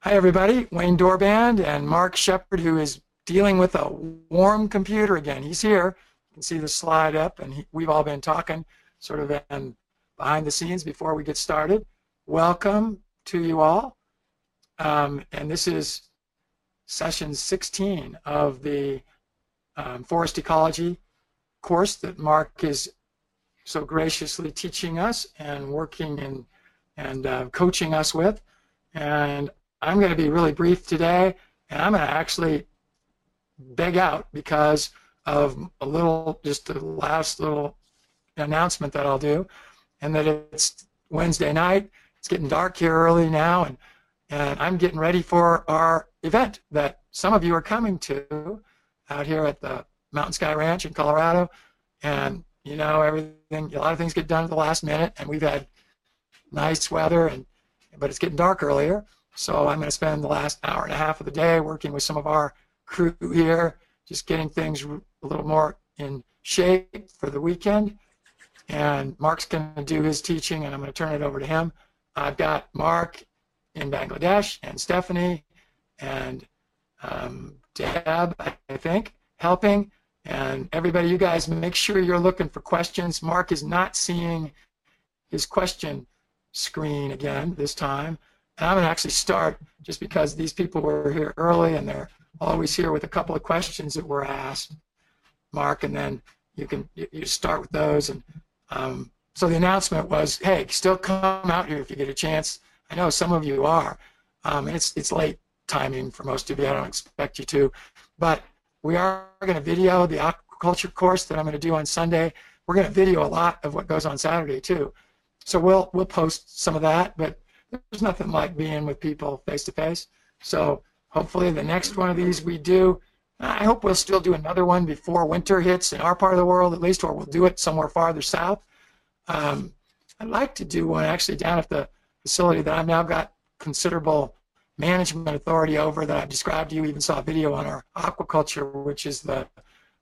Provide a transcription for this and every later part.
Hi, everybody. Wayne Dorband and Mark Shepard, who is dealing with a warm computer again. He's here. You can see the slide up, and he, we've all been talking sort of in behind the scenes before we get started. Welcome to you all. Um, and this is session 16 of the um, forest ecology course that Mark is so graciously teaching us and working and, and uh, coaching us with. And I'm going to be really brief today, and I'm going to actually beg out because of a little, just the last little announcement that I'll do, and that it's Wednesday night. It's getting dark here early now, and, and I'm getting ready for our event that some of you are coming to out here at the Mountain Sky Ranch in Colorado. And, you know, everything, a lot of things get done at the last minute, and we've had nice weather, and but it's getting dark earlier. So I'm going to spend the last hour and a half of the day working with some of our crew here, just getting things a little more in shape for the weekend. And Mark's going to do his teaching, and I'm going to turn it over to him. I've got Mark in Bangladesh and Stephanie and um, Deb, I think, helping. And everybody, you guys, make sure you're looking for questions. Mark is not seeing his question screen again this time. And I'm going to actually start just because these people were here early and they're always here with a couple of questions that were asked, Mark, and then you can you start with those. And um, so the announcement was, hey, still come out here if you get a chance. I know some of you are. Um, it's it's late timing for most of you. I don't expect you to, but we are going to video the aquaculture course that I'm going to do on Sunday. We're going to video a lot of what goes on Saturday too. So we'll we'll post some of that, but there's nothing like being with people face to face. So hopefully the next one of these we do, I hope we'll still do another one before winter hits in our part of the world at least, or we'll do it somewhere farther south. Um, I'd like to do one actually down at the facility that I've now got considerable management authority over that I've described to you. Even saw a video on our aquaculture, which is the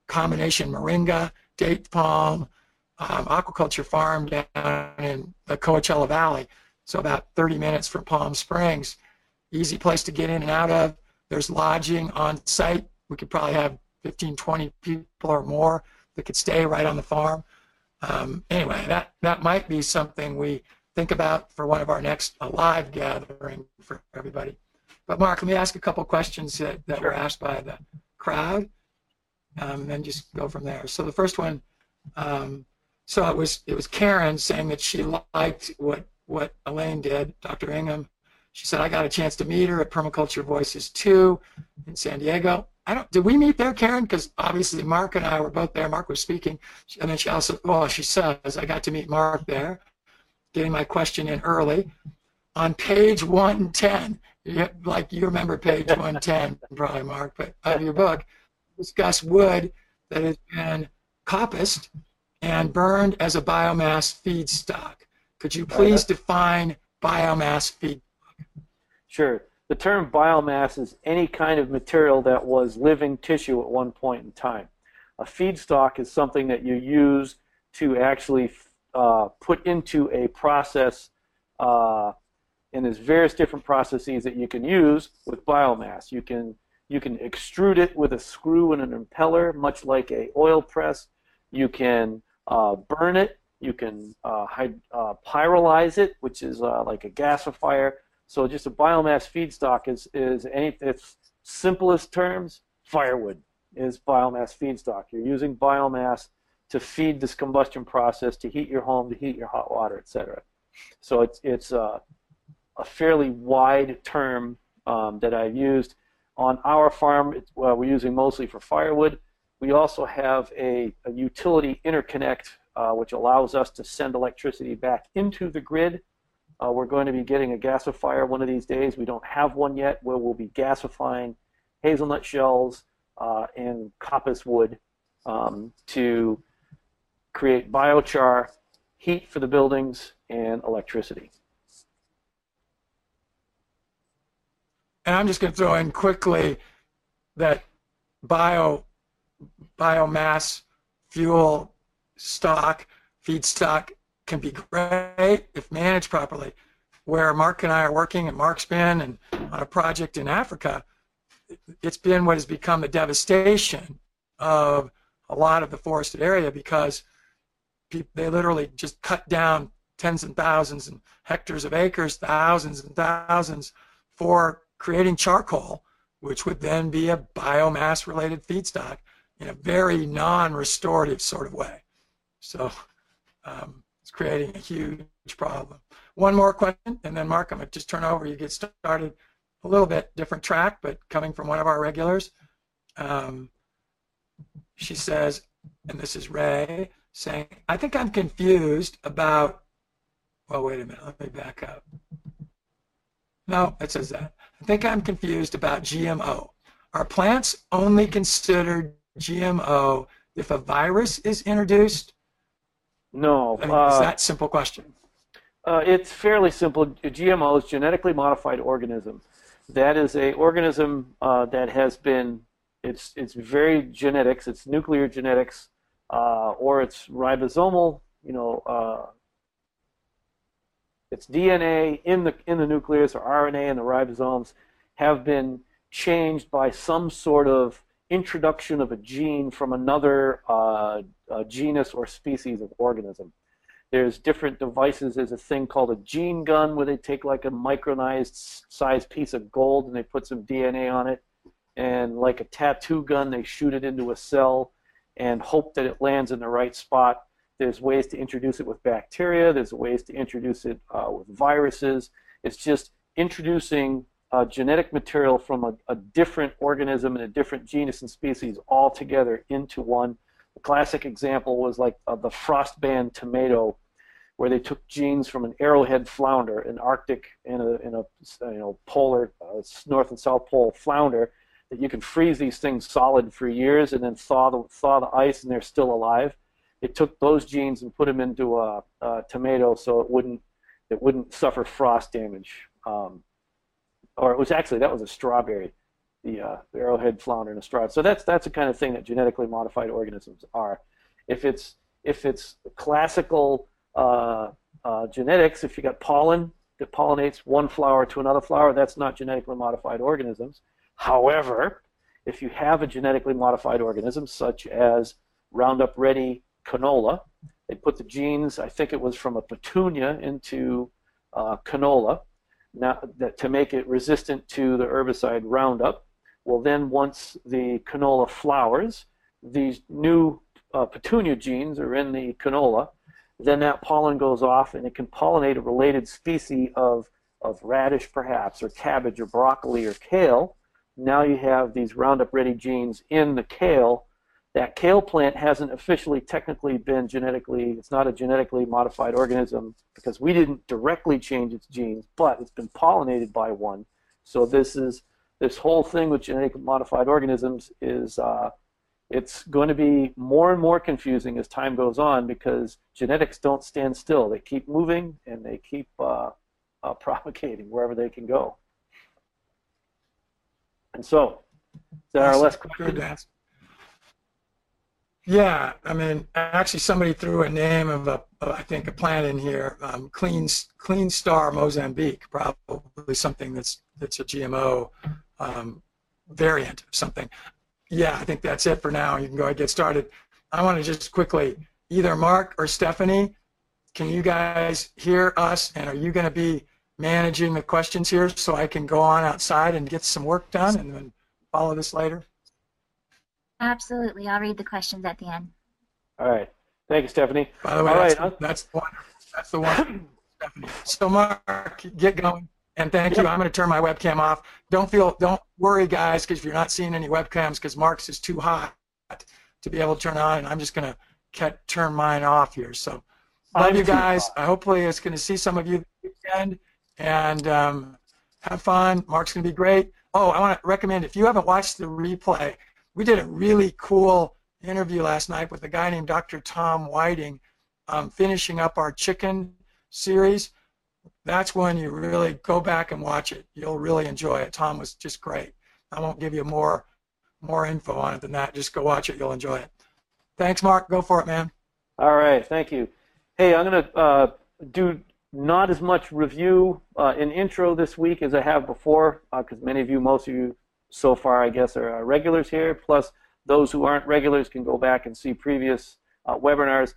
combination moringa, date palm, um, aquaculture farm down in the Coachella Valley so about 30 minutes from Palm Springs. Easy place to get in and out of. There's lodging on site. We could probably have 15, 20 people or more that could stay right on the farm. Um, anyway, that, that might be something we think about for one of our next live gathering for everybody. But Mark, let me ask a couple questions that, that sure. were asked by the crowd, um, and then just go from there. So the first one, um, so it was it was Karen saying that she liked what what Elaine did, Dr. Ingham. She said, I got a chance to meet her at Permaculture Voices 2 in San Diego. I don't, did we meet there, Karen? Because obviously Mark and I were both there. Mark was speaking. And then she also, well, she says, I got to meet Mark there, getting my question in early. On page 110, like you remember page 110, probably, Mark, but of your book, discuss wood that has been coppiced and burned as a biomass feedstock. Could you please define biomass feedstock? Sure. The term biomass is any kind of material that was living tissue at one point in time. A feedstock is something that you use to actually uh, put into a process, uh, and there's various different processes that you can use with biomass. You can you can extrude it with a screw and an impeller, much like a oil press. You can uh, burn it you can uh, uh, pyrolyze it, which is uh, like a gasifier. So just a biomass feedstock is, is any, its simplest terms, firewood is biomass feedstock. You're using biomass to feed this combustion process, to heat your home, to heat your hot water, etc. So it's, it's a, a fairly wide term um, that I've used. On our farm, well, we're using mostly for firewood. We also have a, a utility interconnect uh, which allows us to send electricity back into the grid. Uh, we're going to be getting a gasifier one of these days. We don't have one yet where we'll be gasifying hazelnut shells, uh, and coppice wood um, to create biochar, heat for the buildings, and electricity. And I'm just going to throw in quickly that bio biomass fuel stock feedstock can be great if managed properly. Where Mark and I are working, and Mark's been and on a project in Africa, it's been what has become the devastation of a lot of the forested area because they literally just cut down tens and thousands and hectares of acres, thousands and thousands for creating charcoal, which would then be a biomass related feedstock in a very non restorative sort of way. So um, it's creating a huge problem. One more question, and then Mark, I'm going to just turn over. You get started a little bit different track, but coming from one of our regulars. Um, she says, and this is Ray saying, I think I'm confused about, well, wait a minute, let me back up. No, it says that. I think I'm confused about GMO. Are plants only considered GMO if a virus is introduced? No. I mean, uh, is that simple question? Uh, it's fairly simple. GMO is genetically modified organism. That is a organism uh, that has been it's it's very genetics. It's nuclear genetics, uh, or it's ribosomal. You know, uh, it's DNA in the in the nucleus or RNA in the ribosomes have been changed by some sort of introduction of a gene from another uh, genus or species of organism. There's different devices. There's a thing called a gene gun where they take like a micronized size piece of gold and they put some DNA on it. And like a tattoo gun, they shoot it into a cell and hope that it lands in the right spot. There's ways to introduce it with bacteria. There's ways to introduce it uh, with viruses. It's just introducing uh, genetic material from a, a, different organism and a different genus and species all together into one. The classic example was like uh, the frostband tomato, where they took genes from an arrowhead flounder, an Arctic and a, and a you know polar uh, North and South Pole flounder, that you can freeze these things solid for years and then thaw the thaw the ice and they're still alive. It took those genes and put them into a, a tomato so it wouldn't it wouldn't suffer frost damage. Um, or it was actually that was a strawberry, the, uh, the arrowhead flounder and a straw. So that's that's the kind of thing that genetically modified organisms are. If it's if it's classical uh, uh, genetics, if you got pollen that pollinates one flower to another flower, that's not genetically modified organisms. However, if you have a genetically modified organism such as Roundup Ready canola, they put the genes, I think it was from a petunia, into uh, canola now, that, to make it resistant to the herbicide Roundup. Well, then once the canola flowers, these new uh, petunia genes are in the canola. Then that pollen goes off and it can pollinate a related species of, of radish, perhaps, or cabbage, or broccoli, or kale. Now you have these Roundup Ready genes in the kale that kale plant hasn't officially technically been genetically it's not a genetically modified organism because we didn't directly change its genes but it's been pollinated by one. So this is this whole thing with genetically modified organisms is uh, it's going to be more and more confusing as time goes on because genetics don't stand still. They keep moving and they keep uh, uh, propagating wherever they can go. And so is there our last question yeah, I mean, actually, somebody threw a name of a, I think, a plant in here, um, Clean Clean Star Mozambique, probably something that's that's a GMO um, variant of something. Yeah, I think that's it for now. You can go ahead and get started. I want to just quickly, either Mark or Stephanie, can you guys hear us? And are you going to be managing the questions here so I can go on outside and get some work done and then follow this later? Absolutely. I'll read the questions at the end. All right. Thank you, Stephanie. By the way, All that's, right. that's the one. That's the one. So, Mark, get going. And thank yep. you. I'm going to turn my webcam off. Don't feel, don't worry, guys, because you're not seeing any webcams because Mark's is too hot to be able to turn on, and I'm just going to cut, turn mine off here. So, love I'm you guys. I hopefully it's going to see some of you this weekend and um, have fun. Mark's going to be great. oh, I want to recommend if you haven't watched the replay, we did a really cool interview last night with a guy named Dr. Tom Whiting, um, finishing up our chicken series. That's when you really go back and watch it. You'll really enjoy it. Tom was just great. I won't give you more more info on it than that. Just go watch it. You'll enjoy it. Thanks, Mark. Go for it, man. All right. Thank you. Hey, I'm to uh, do not as much review uh, in intro this week as I have before, because uh, many of you, most of you so far, I guess, are regulars here. Plus, those who aren't regulars can go back and see previous uh, webinars.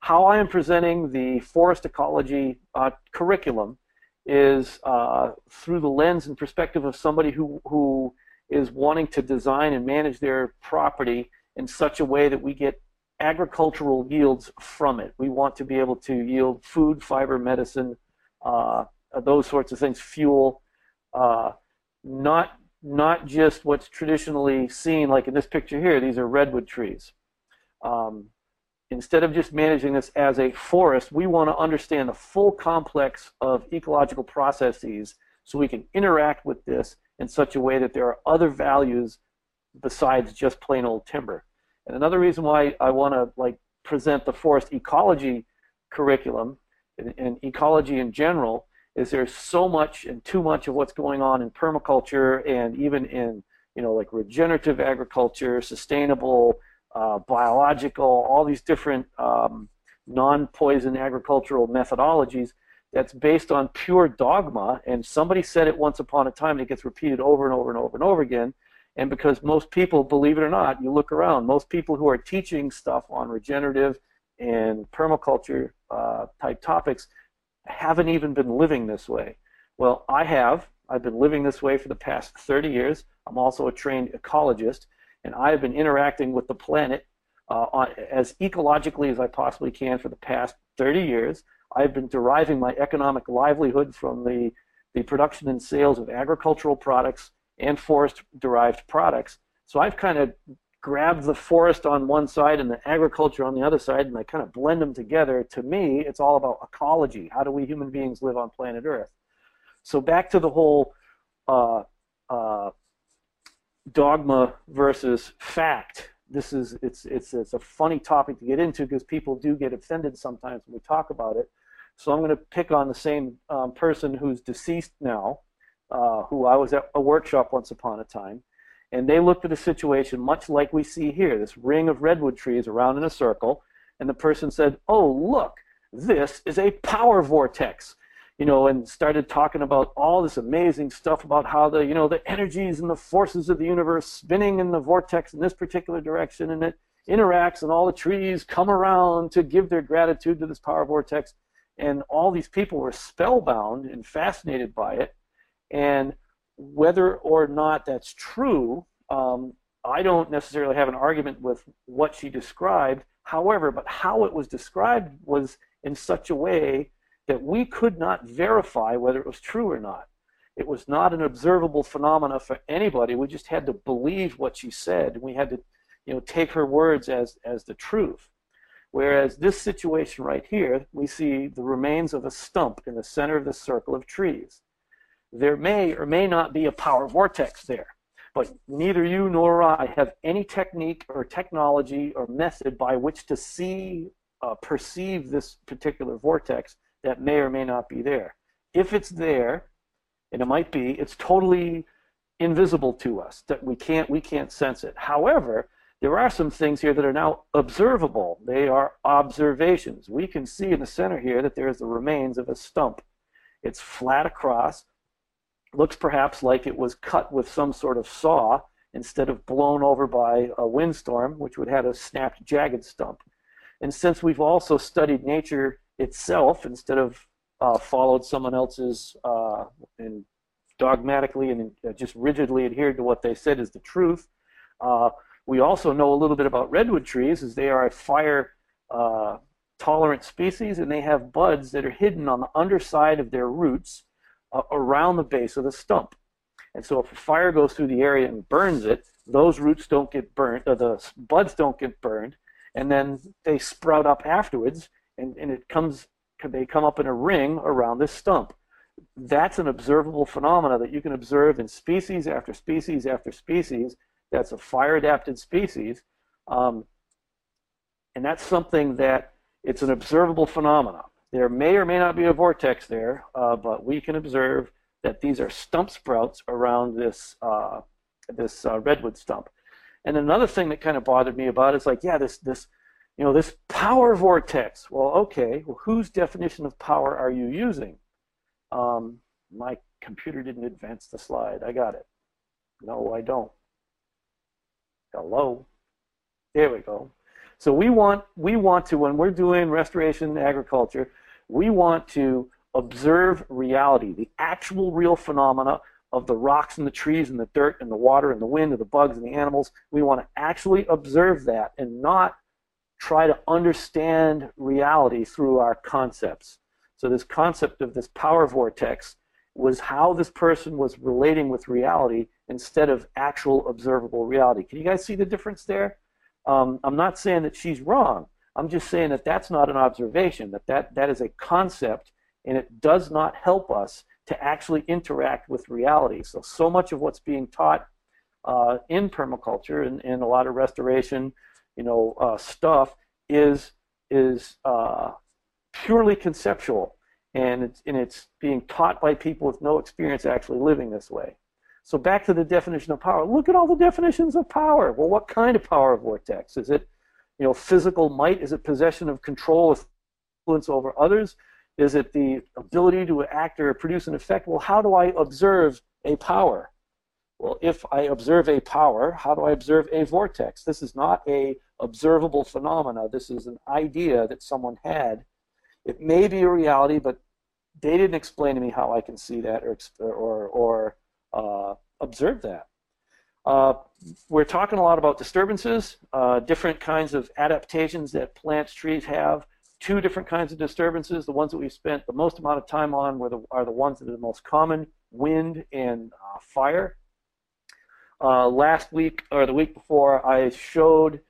How I am presenting the forest ecology uh, curriculum is uh, through the lens and perspective of somebody who, who is wanting to design and manage their property in such a way that we get agricultural yields from it. We want to be able to yield food, fiber, medicine, uh, those sorts of things, fuel, uh, not not just what's traditionally seen, like in this picture here. These are redwood trees. Um, instead of just managing this as a forest, we want to understand the full complex of ecological processes so we can interact with this in such a way that there are other values besides just plain old timber. And another reason why I want to like present the forest ecology curriculum and, and ecology in general is there's so much and too much of what's going on in permaculture and even in you know like regenerative agriculture, sustainable, uh, biological, all these different um, non-poison agricultural methodologies that's based on pure dogma. And somebody said it once upon a time, and it gets repeated over and over and over and over again. And because most people, believe it or not, you look around, most people who are teaching stuff on regenerative and permaculture uh, type topics haven't even been living this way. Well, I have. I've been living this way for the past 30 years. I'm also a trained ecologist, and I have been interacting with the planet uh, on, as ecologically as I possibly can for the past 30 years. I've been deriving my economic livelihood from the, the production and sales of agricultural products and forest derived products. So I've kind of grabbed the forest on one side and the agriculture on the other side and I kind of blend them together. To me, it's all about ecology. How do we human beings live on planet Earth? So back to the whole uh, uh, dogma versus fact. This is it's it's it's a funny topic to get into because people do get offended sometimes when we talk about it. So I'm going to pick on the same um, person who's deceased now, uh, who I was at a workshop once upon a time, and they looked at a situation much like we see here this ring of redwood trees around in a circle, and the person said, Oh, look, this is a power vortex. You know, and started talking about all this amazing stuff about how the, you know, the energies and the forces of the universe spinning in the vortex in this particular direction, and it interacts, and all the trees come around to give their gratitude to this power vortex. And all these people were spellbound and fascinated by it. And whether or not that's true, um, I don't necessarily have an argument with what she described. However, but how it was described was in such a way that we could not verify whether it was true or not. It was not an observable phenomena for anybody. We just had to believe what she said. We had to, you know, take her words as as the truth. Whereas this situation right here, we see the remains of a stump in the center of the circle of trees there may or may not be a power vortex there. But neither you nor I have any technique or technology or method by which to see, uh, perceive this particular vortex that may or may not be there. If it's there, and it might be, it's totally invisible to us that we can't we can't sense it. However, there are some things here that are now observable. They are observations. We can see in the center here that there's the remains of a stump. It's flat across looks perhaps like it was cut with some sort of saw instead of blown over by a windstorm, which would have had a snapped, jagged stump. And since we've also studied nature itself instead of uh, followed someone else's uh, and dogmatically and uh, just rigidly adhered to what they said is the truth, uh, we also know a little bit about redwood trees as they are a fire uh, tolerant species and they have buds that are hidden on the underside of their roots uh, around the base of the stump. And so if a fire goes through the area and burns it, those roots don't get burned, or the buds don't get burned, and then they sprout up afterwards, and, and it comes, they come up in a ring around this stump. that's an observable phenomena that you can observe in species after species after species. That's a fire-adapted species. Um, and that's something that it's an observable phenomenon. There may or may not be a vortex there, uh, but we can observe that these are stump sprouts around this uh, this uh, redwood stump. And another thing that kind of bothered me about it is like, yeah, this this you know this power vortex. Well, okay, well, whose definition of power are you using? Um, my computer didn't advance the slide. I got it. No, I don't. Hello. There we go. So we want we want to when we're doing restoration agriculture, we want to observe reality, the actual real phenomena of the rocks and the trees and the dirt and the water and the wind and the bugs and the animals. We want to actually observe that and not try to understand reality through our concepts. So this concept of this power vortex was how this person was relating with reality instead of actual observable reality. Can you guys see the difference there? Um, I'm not saying that she's wrong. I'm just saying that that's not an observation, that, that that is a concept, and it does not help us to actually interact with reality. So, so much of what's being taught uh, in permaculture and, and, a lot of restoration, you know, uh, stuff is is uh, purely conceptual, and it's and it's being taught by people with no experience actually living this way. So back to the definition of power. Look at all the definitions of power. Well, what kind of power vortex? Is it, you know, physical might? Is it possession of control, influence over others? Is it the ability to act or produce an effect? Well, how do I observe a power? Well, if I observe a power, how do I observe a vortex? This is not a observable phenomena. This is an idea that someone had. It may be a reality, but they didn't explain to me how I can see that or or or uh, observe that. Uh, we're talking a lot about disturbances, uh, different kinds of adaptations that plants, trees have. Two different kinds of disturbances. The ones that we've spent the most amount of time on the, are the ones that are the most common, wind and uh, fire. Uh, last week, or the week before, I showed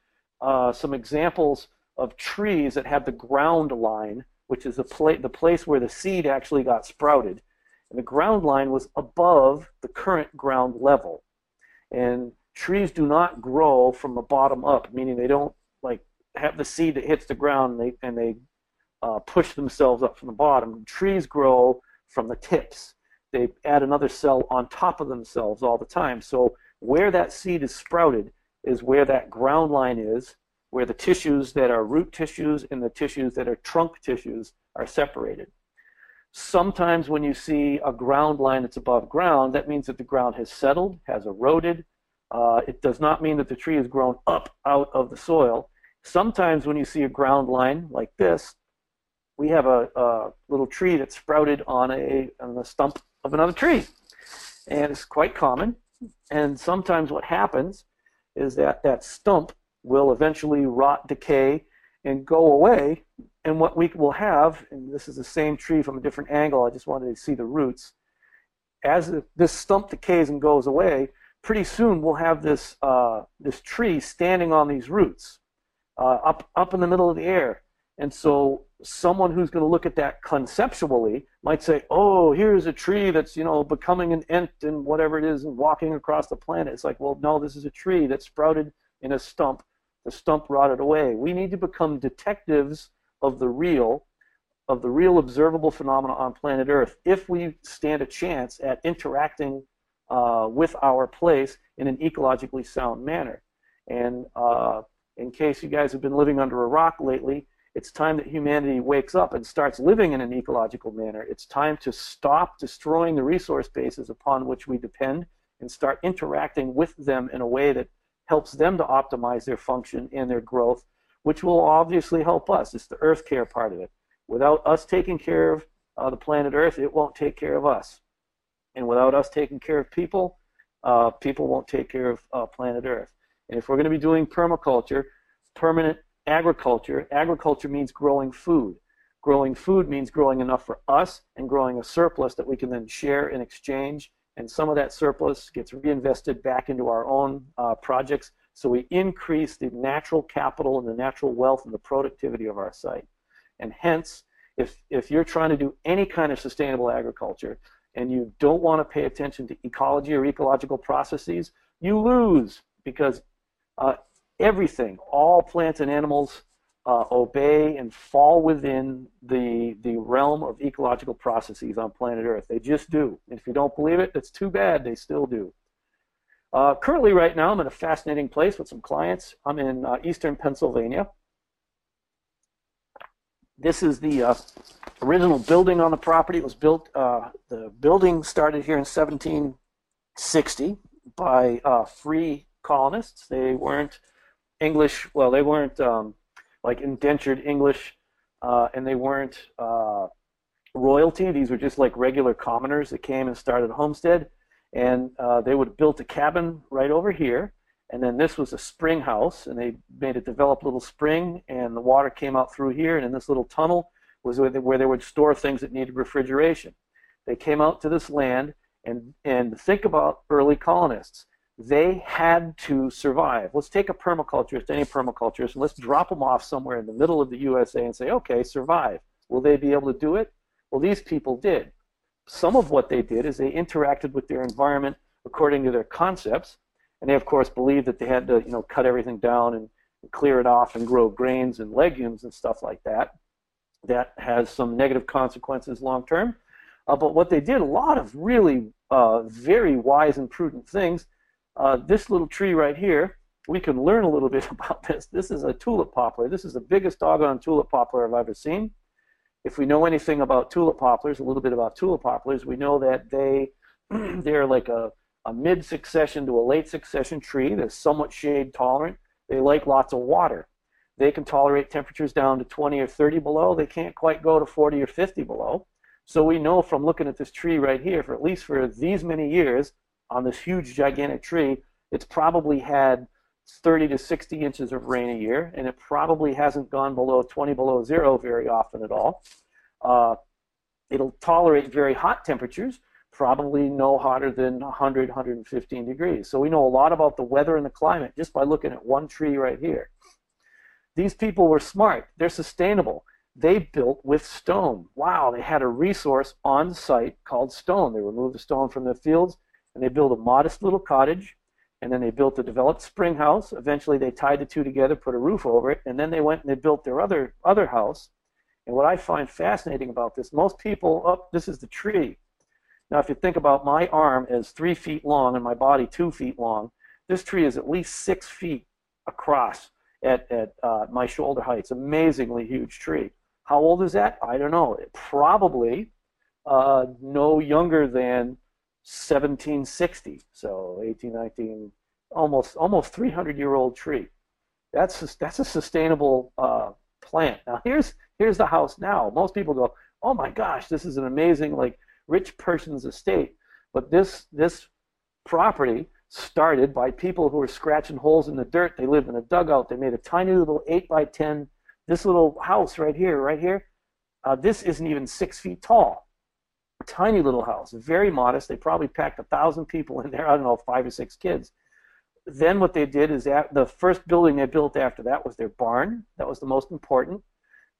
uh, some examples of trees that have the ground line, which is the, pla the place where the seed actually got sprouted and the ground line was above the current ground level. And trees do not grow from the bottom up, meaning they don't like have the seed that hits the ground and they, and they uh, push themselves up from the bottom. Trees grow from the tips. They add another cell on top of themselves all the time. So where that seed is sprouted is where that ground line is, where the tissues that are root tissues and the tissues that are trunk tissues are separated. Sometimes when you see a ground line that's above ground, that means that the ground has settled, has eroded. Uh, it does not mean that the tree has grown up out of the soil. Sometimes when you see a ground line like this, we have a, a little tree that sprouted on a on the stump of another tree, and it's quite common. And sometimes what happens is that that stump will eventually rot, decay, and go away and what we will have, and this is the same tree from a different angle, I just wanted to see the roots. As this stump decays and goes away, pretty soon we'll have this, uh, this tree standing on these roots uh, up, up in the middle of the air. And so someone who's going to look at that conceptually might say, oh, here's a tree that's, you know, becoming an ent and whatever it is and walking across the planet. It's like, well, no, this is a tree that sprouted in a stump. The stump rotted away. We need to become detectives of the real, of the real observable phenomena on planet Earth if we stand a chance at interacting uh, with our place in an ecologically sound manner. And uh, in case you guys have been living under a rock lately, it's time that humanity wakes up and starts living in an ecological manner. It's time to stop destroying the resource bases upon which we depend and start interacting with them in a way that helps them to optimize their function and their growth which will obviously help us. It's the earth care part of it. Without us taking care of uh, the planet Earth, it won't take care of us. And without us taking care of people, uh, people won't take care of uh, planet Earth. And if we're going to be doing permaculture, permanent agriculture, agriculture means growing food. Growing food means growing enough for us and growing a surplus that we can then share in exchange. And some of that surplus gets reinvested back into our own uh, projects so we increase the natural capital and the natural wealth and the productivity of our site. And hence, if if you're trying to do any kind of sustainable agriculture and you don't want to pay attention to ecology or ecological processes, you lose because uh, everything, all plants and animals uh, obey and fall within the the realm of ecological processes on planet Earth. They just do. And if you don't believe it, that's too bad. They still do. Uh, currently, right now, I'm in a fascinating place with some clients. I'm in uh, eastern Pennsylvania. This is the uh, original building on the property. It was built. Uh, the building started here in 1760 by uh, free colonists. They weren't English. Well, they weren't um, like indentured English, uh, and they weren't royalty. These were just like regular commoners that came and started a homestead and uh, they would have built a cabin right over here. And then this was a spring house and they made it develop a little spring and the water came out through here and in this little tunnel was where they, where they would store things that needed refrigeration. They came out to this land and and think about early colonists. They had to survive. Let's take a permaculturist any permaculturist and let's drop them off somewhere in the middle of the usa and say okay survive. Will they be able to do it? Well these people did some of what they did is they interacted with their environment according to their concepts, and they of course believed that they had to you know cut everything down and clear it off and grow grains and legumes and stuff like that. That has some negative consequences long term. Uh, but what they did, a lot of really uh, very wise and prudent things. Uh, this little tree right here, we can learn a little bit about this. This is a tulip poplar. This is the biggest doggone tulip poplar I've ever seen if we know anything about tulip poplars, a little bit about tulip poplars, we know that they they're like a, a mid succession to a late succession tree. They're somewhat shade tolerant. They like lots of water. They can tolerate temperatures down to 20 or 30 below. They can't quite go to 40 or 50 below. So we know from looking at this tree right here, for at least for these many years, on this huge gigantic tree, it's probably had 30 to 60 inches of rain a year, and it probably hasn't gone below 20 below zero very often at all. Uh, it'll tolerate very hot temperatures, probably no hotter than 100, 115 degrees. So we know a lot about the weather and the climate just by looking at one tree right here. These people were smart. They're sustainable. They built with stone. Wow, they had a resource on site called stone. They removed the stone from their fields and they built a modest little cottage and then they built a developed spring house. Eventually, they tied the two together, put a roof over it, and then they went and they built their other other house. And what I find fascinating about this, most people, oh, this is the tree. Now, if you think about my arm as three feet long and my body two feet long, this tree is at least six feet across at, at uh, my shoulder height. It's amazingly huge tree. How old is that? I don't know. It probably uh, no younger than 1760, so 1819, almost almost 300 year old tree. That's that's a sustainable uh, plant. Now here's here's the house now. Most people go, oh my gosh, this is an amazing like rich person's estate. But this this property started by people who were scratching holes in the dirt. They lived in a dugout. They made a tiny little eight by ten. This little house right here, right here. Uh, this isn't even six feet tall tiny little house, very modest. They probably packed a thousand people in there. I don't know, five or six kids. Then what they did is the first building they built after that was their barn. That was the most important.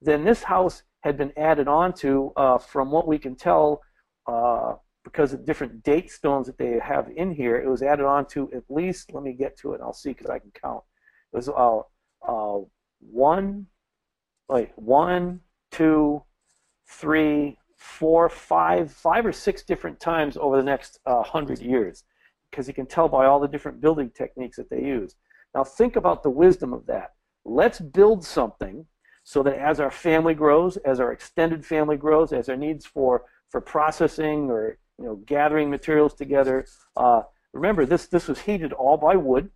Then this house had been added on to, uh, from what we can tell, uh, because of different date stones that they have in here, it was added on to at least, let me get to it, I'll see because I can count. It was uh, uh, one, like one, two, three, four, five, five or six different times over the next uh, hundred years, because you can tell by all the different building techniques that they use. Now think about the wisdom of that. Let's build something so that as our family grows, as our extended family grows, as our needs for for processing or you know gathering materials together. Uh, remember, this this was heated all by wood.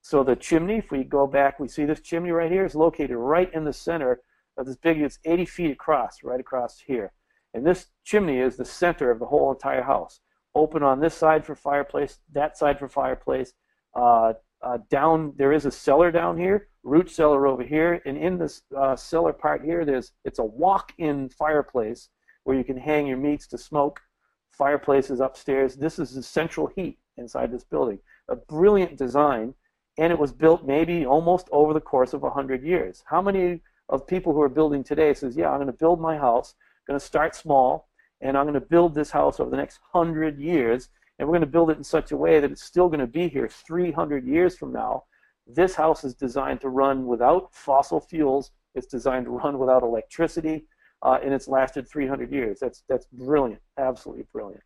So the chimney, if we go back, we see this chimney right here is located right in the center of this big. It's 80 feet across, right across here. And this chimney is the center of the whole entire house. Open on this side for fireplace, that side for fireplace. Uh, uh, down there is a cellar down here, root cellar over here, and in this uh, cellar part here, there's it's a walk-in fireplace where you can hang your meats to smoke. Fireplaces upstairs. This is the central heat inside this building. A brilliant design, and it was built maybe almost over the course of 100 years. How many of people who are building today says, yeah, I'm going to build my house going to start small, and I'm going to build this house over the next hundred years, and we're going to build it in such a way that it's still going to be here 300 years from now. This house is designed to run without fossil fuels. It's designed to run without electricity, uh, and it's lasted 300 years. That's that's brilliant, absolutely brilliant.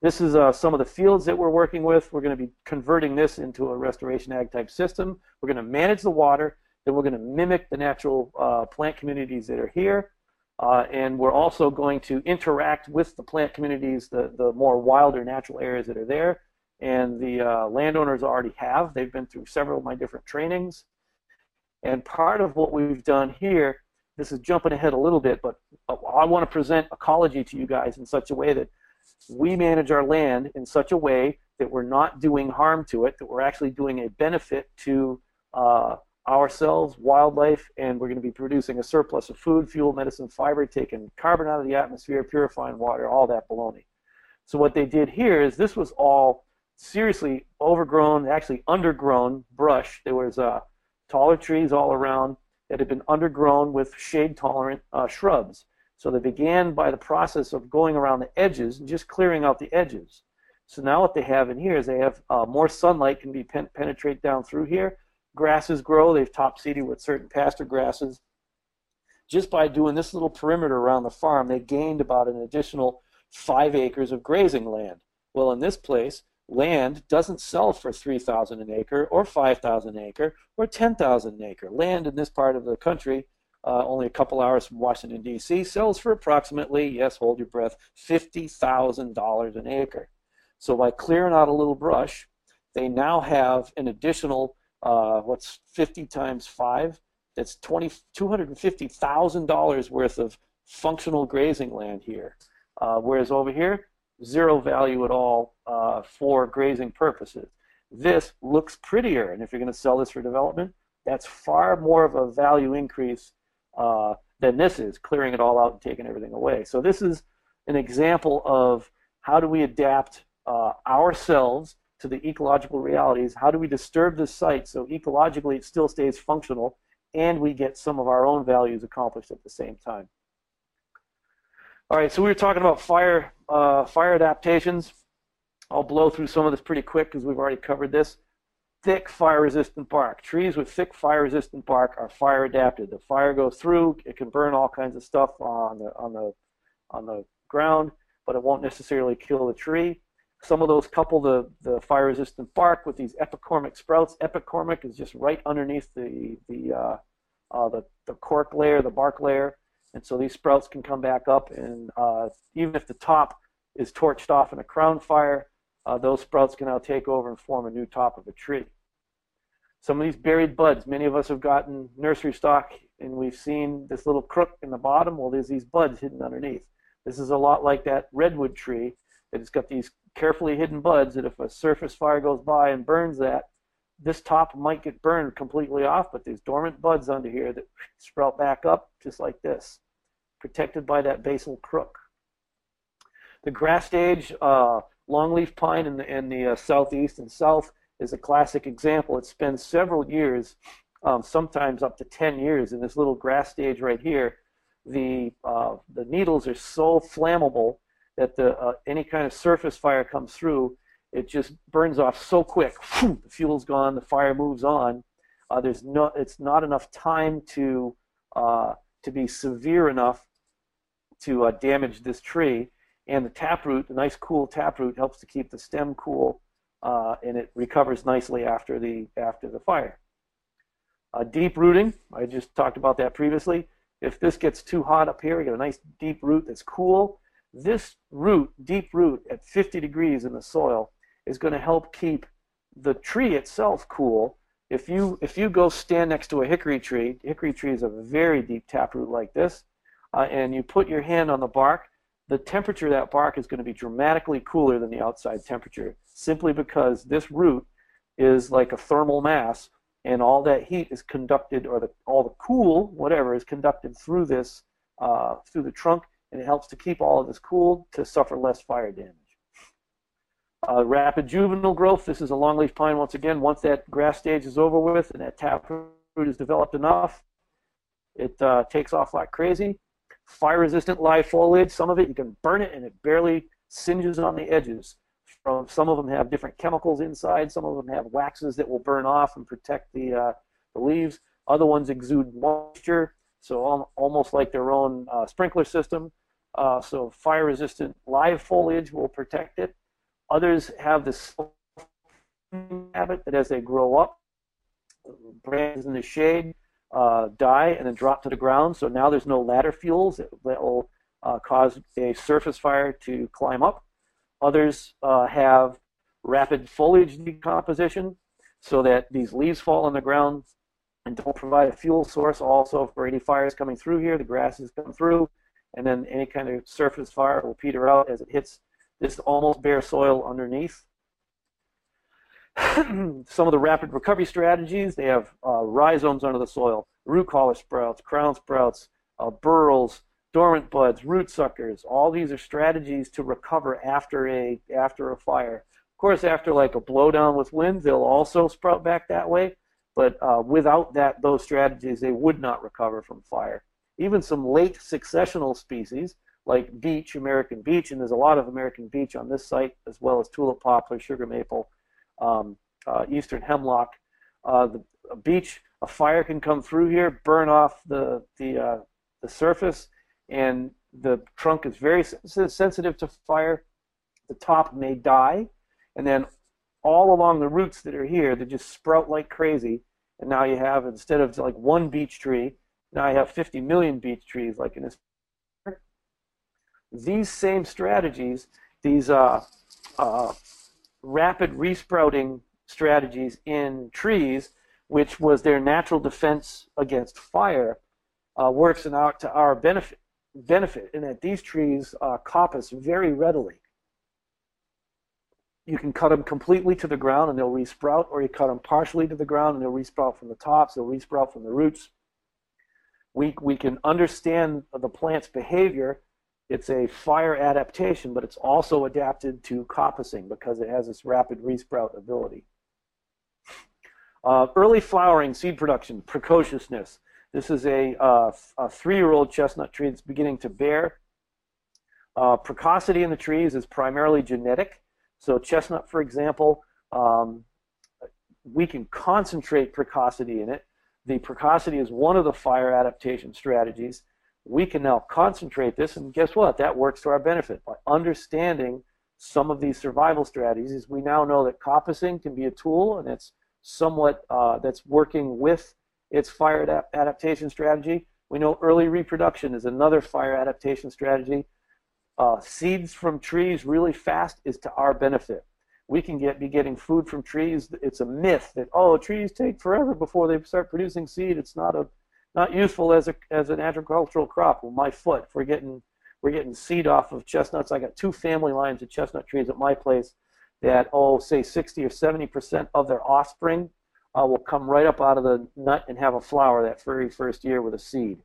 This is uh, some of the fields that we're working with. We're going to be converting this into a restoration ag type system. We're going to manage the water. Then we're going to mimic the natural uh, plant communities that are here. Uh, and we're also going to interact with the plant communities, the, the more wilder natural areas that are there. And the uh, landowners already have. They've been through several of my different trainings. And part of what we've done here, this is jumping ahead a little bit, but I want to present ecology to you guys in such a way that we manage our land in such a way that we're not doing harm to it, that we're actually doing a benefit to uh, ourselves, wildlife, and we're going to be producing a surplus of food, fuel, medicine, fiber, taking carbon out of the atmosphere, purifying water, all that baloney. So what they did here is this was all seriously overgrown, actually undergrown brush. There was uh, taller trees all around that had been undergrown with shade-tolerant uh, shrubs. So they began by the process of going around the edges and just clearing out the edges. So now what they have in here is they have uh, more sunlight can be pen- penetrate down through here. Grasses grow. They've top seeded with certain pasture grasses. Just by doing this little perimeter around the farm, they gained about an additional five acres of grazing land. Well, in this place, land doesn't sell for 3000 an acre or 5000 an acre or 10000 an acre. Land in this part of the country uh, only a couple hours from Washington, D.C., sells for approximately, yes, hold your breath, $50,000 an acre. So by clearing out a little brush, they now have an additional, uh, what's 50 times 5? That's $250,000 worth of functional grazing land here. Uh, whereas over here, zero value at all uh, for grazing purposes. This looks prettier, and if you're going to sell this for development, that's far more of a value increase uh, than this is, clearing it all out and taking everything away. So this is an example of how do we adapt uh, ourselves to the ecological realities? How do we disturb this site so ecologically it still stays functional and we get some of our own values accomplished at the same time? All right, so we were talking about fire, uh, fire adaptations. I'll blow through some of this pretty quick because we've already covered this thick fire-resistant bark. Trees with thick fire-resistant bark are fire adapted. The fire goes through, it can burn all kinds of stuff on the on the on the ground, but it won't necessarily kill the tree. Some of those couple the, the fire-resistant bark with these epicormic sprouts. Epicormic is just right underneath the the uh, uh, the, the cork layer, the bark layer, and so these sprouts can come back up. And uh, even if the top is torched off in a crown fire, uh, those sprouts can now take over and form a new top of a tree. Some of these buried buds, many of us have gotten nursery stock and we've seen this little crook in the bottom. Well, there's these buds hidden underneath. This is a lot like that redwood tree has got these carefully hidden buds that if a surface fire goes by and burns that, this top might get burned completely off, but there's dormant buds under here that sprout back up just like this, protected by that basal crook. The grass stage, uh, Longleaf pine in the, in the uh, southeast and south is a classic example. It spends several years, um, sometimes up to 10 years, in this little grass stage right here. The, uh, the needles are so flammable that the, uh, any kind of surface fire comes through, it just burns off so quick. the fuel's gone, the fire moves on. Uh, there's no, it's not enough time to, uh, to be severe enough to uh, damage this tree and the taproot, the nice cool taproot, helps to keep the stem cool, uh, and it recovers nicely after the after the fire. Uh, deep rooting, I just talked about that previously. If this gets too hot up here, we get a nice deep root that's cool. This root, deep root at 50 degrees in the soil, is going to help keep the tree itself cool. If you if you go stand next to a hickory tree, hickory tree is a very deep taproot like this, uh, and you put your hand on the bark, the temperature of that bark is going to be dramatically cooler than the outside temperature simply because this root is like a thermal mass and all that heat is conducted or the, all the cool whatever is conducted through this uh, through the trunk and it helps to keep all of this cool to suffer less fire damage uh, rapid juvenile growth this is a longleaf pine once again once that grass stage is over with and that taproot is developed enough it uh, takes off like crazy fire-resistant live foliage. Some of it you can burn it and it barely singes on the edges. From some of them have different chemicals inside. Some of them have waxes that will burn off and protect the, uh, the leaves. Other ones exude moisture, so almost like their own uh, sprinkler system. Uh, so fire-resistant live foliage will protect it. Others have this habit that as they grow up, branches in the shade uh, die and then drop to the ground. So now there's no ladder fuels that, that will uh, cause a surface fire to climb up. Others uh, have rapid foliage decomposition so that these leaves fall on the ground and don't provide a fuel source also for any fires coming through here. The grasses come through, and then any kind of surface fire will peter out as it hits this almost bare soil underneath. Some of the rapid recovery strategies, they have uh, rhizomes under the soil, root collar sprouts, crown sprouts, uh, burls, dormant buds, root suckers. All these are strategies to recover after a after a fire. Of course, after like a blowdown with wind, they'll also sprout back that way. But uh, without that, those strategies, they would not recover from fire. Even some late successional species like beech, American beech, and there's a lot of American beech on this site, as well as tulip poplar, sugar maple, um, uh, eastern hemlock. Uh, the beech, a fire can come through here, burn off the the uh, the surface, and the trunk is very sensitive to fire. The top may die, and then all along the roots that are here, they just sprout like crazy. And now you have instead of like one beech tree, now you have 50 million beech trees, like in this these same strategies, these uh, uh, rapid resprouting strategies in trees, which was their natural defense against fire, uh, works in our, to our benefit, benefit in that these trees uh, coppice very readily. You can cut them completely to the ground and they'll resprout, or you cut them partially to the ground and they'll resprout from the tops, they'll resprout from the roots. We, we can understand the plant's behavior it's a fire adaptation, but it's also adapted to coppicing because it has this rapid resprout ability. Uh, early flowering, seed production, precociousness. This is a, uh, a three-year-old chestnut tree that's beginning to bear. Uh, precocity in the trees is primarily genetic. So chestnut, for example, um, we can concentrate precocity in it. The precocity is one of the fire adaptation strategies we can now concentrate this, and guess what? That works to our benefit. By understanding some of these survival strategies, we now know that coppicing can be a tool, and it's somewhat uh, that's working with its fire adap- adaptation strategy. We know early reproduction is another fire adaptation strategy. Uh, seeds from trees really fast is to our benefit. We can get be getting food from trees. It's a myth that oh trees take forever before they start producing seed. It's not a not useful as a as an agricultural crop. Well, my foot, we're getting we're getting seed off of chestnuts. I got two family lines of chestnut trees at my place that oh say 60 or 70 percent of their offspring uh, will come right up out of the nut and have a flower that very first year with a seed.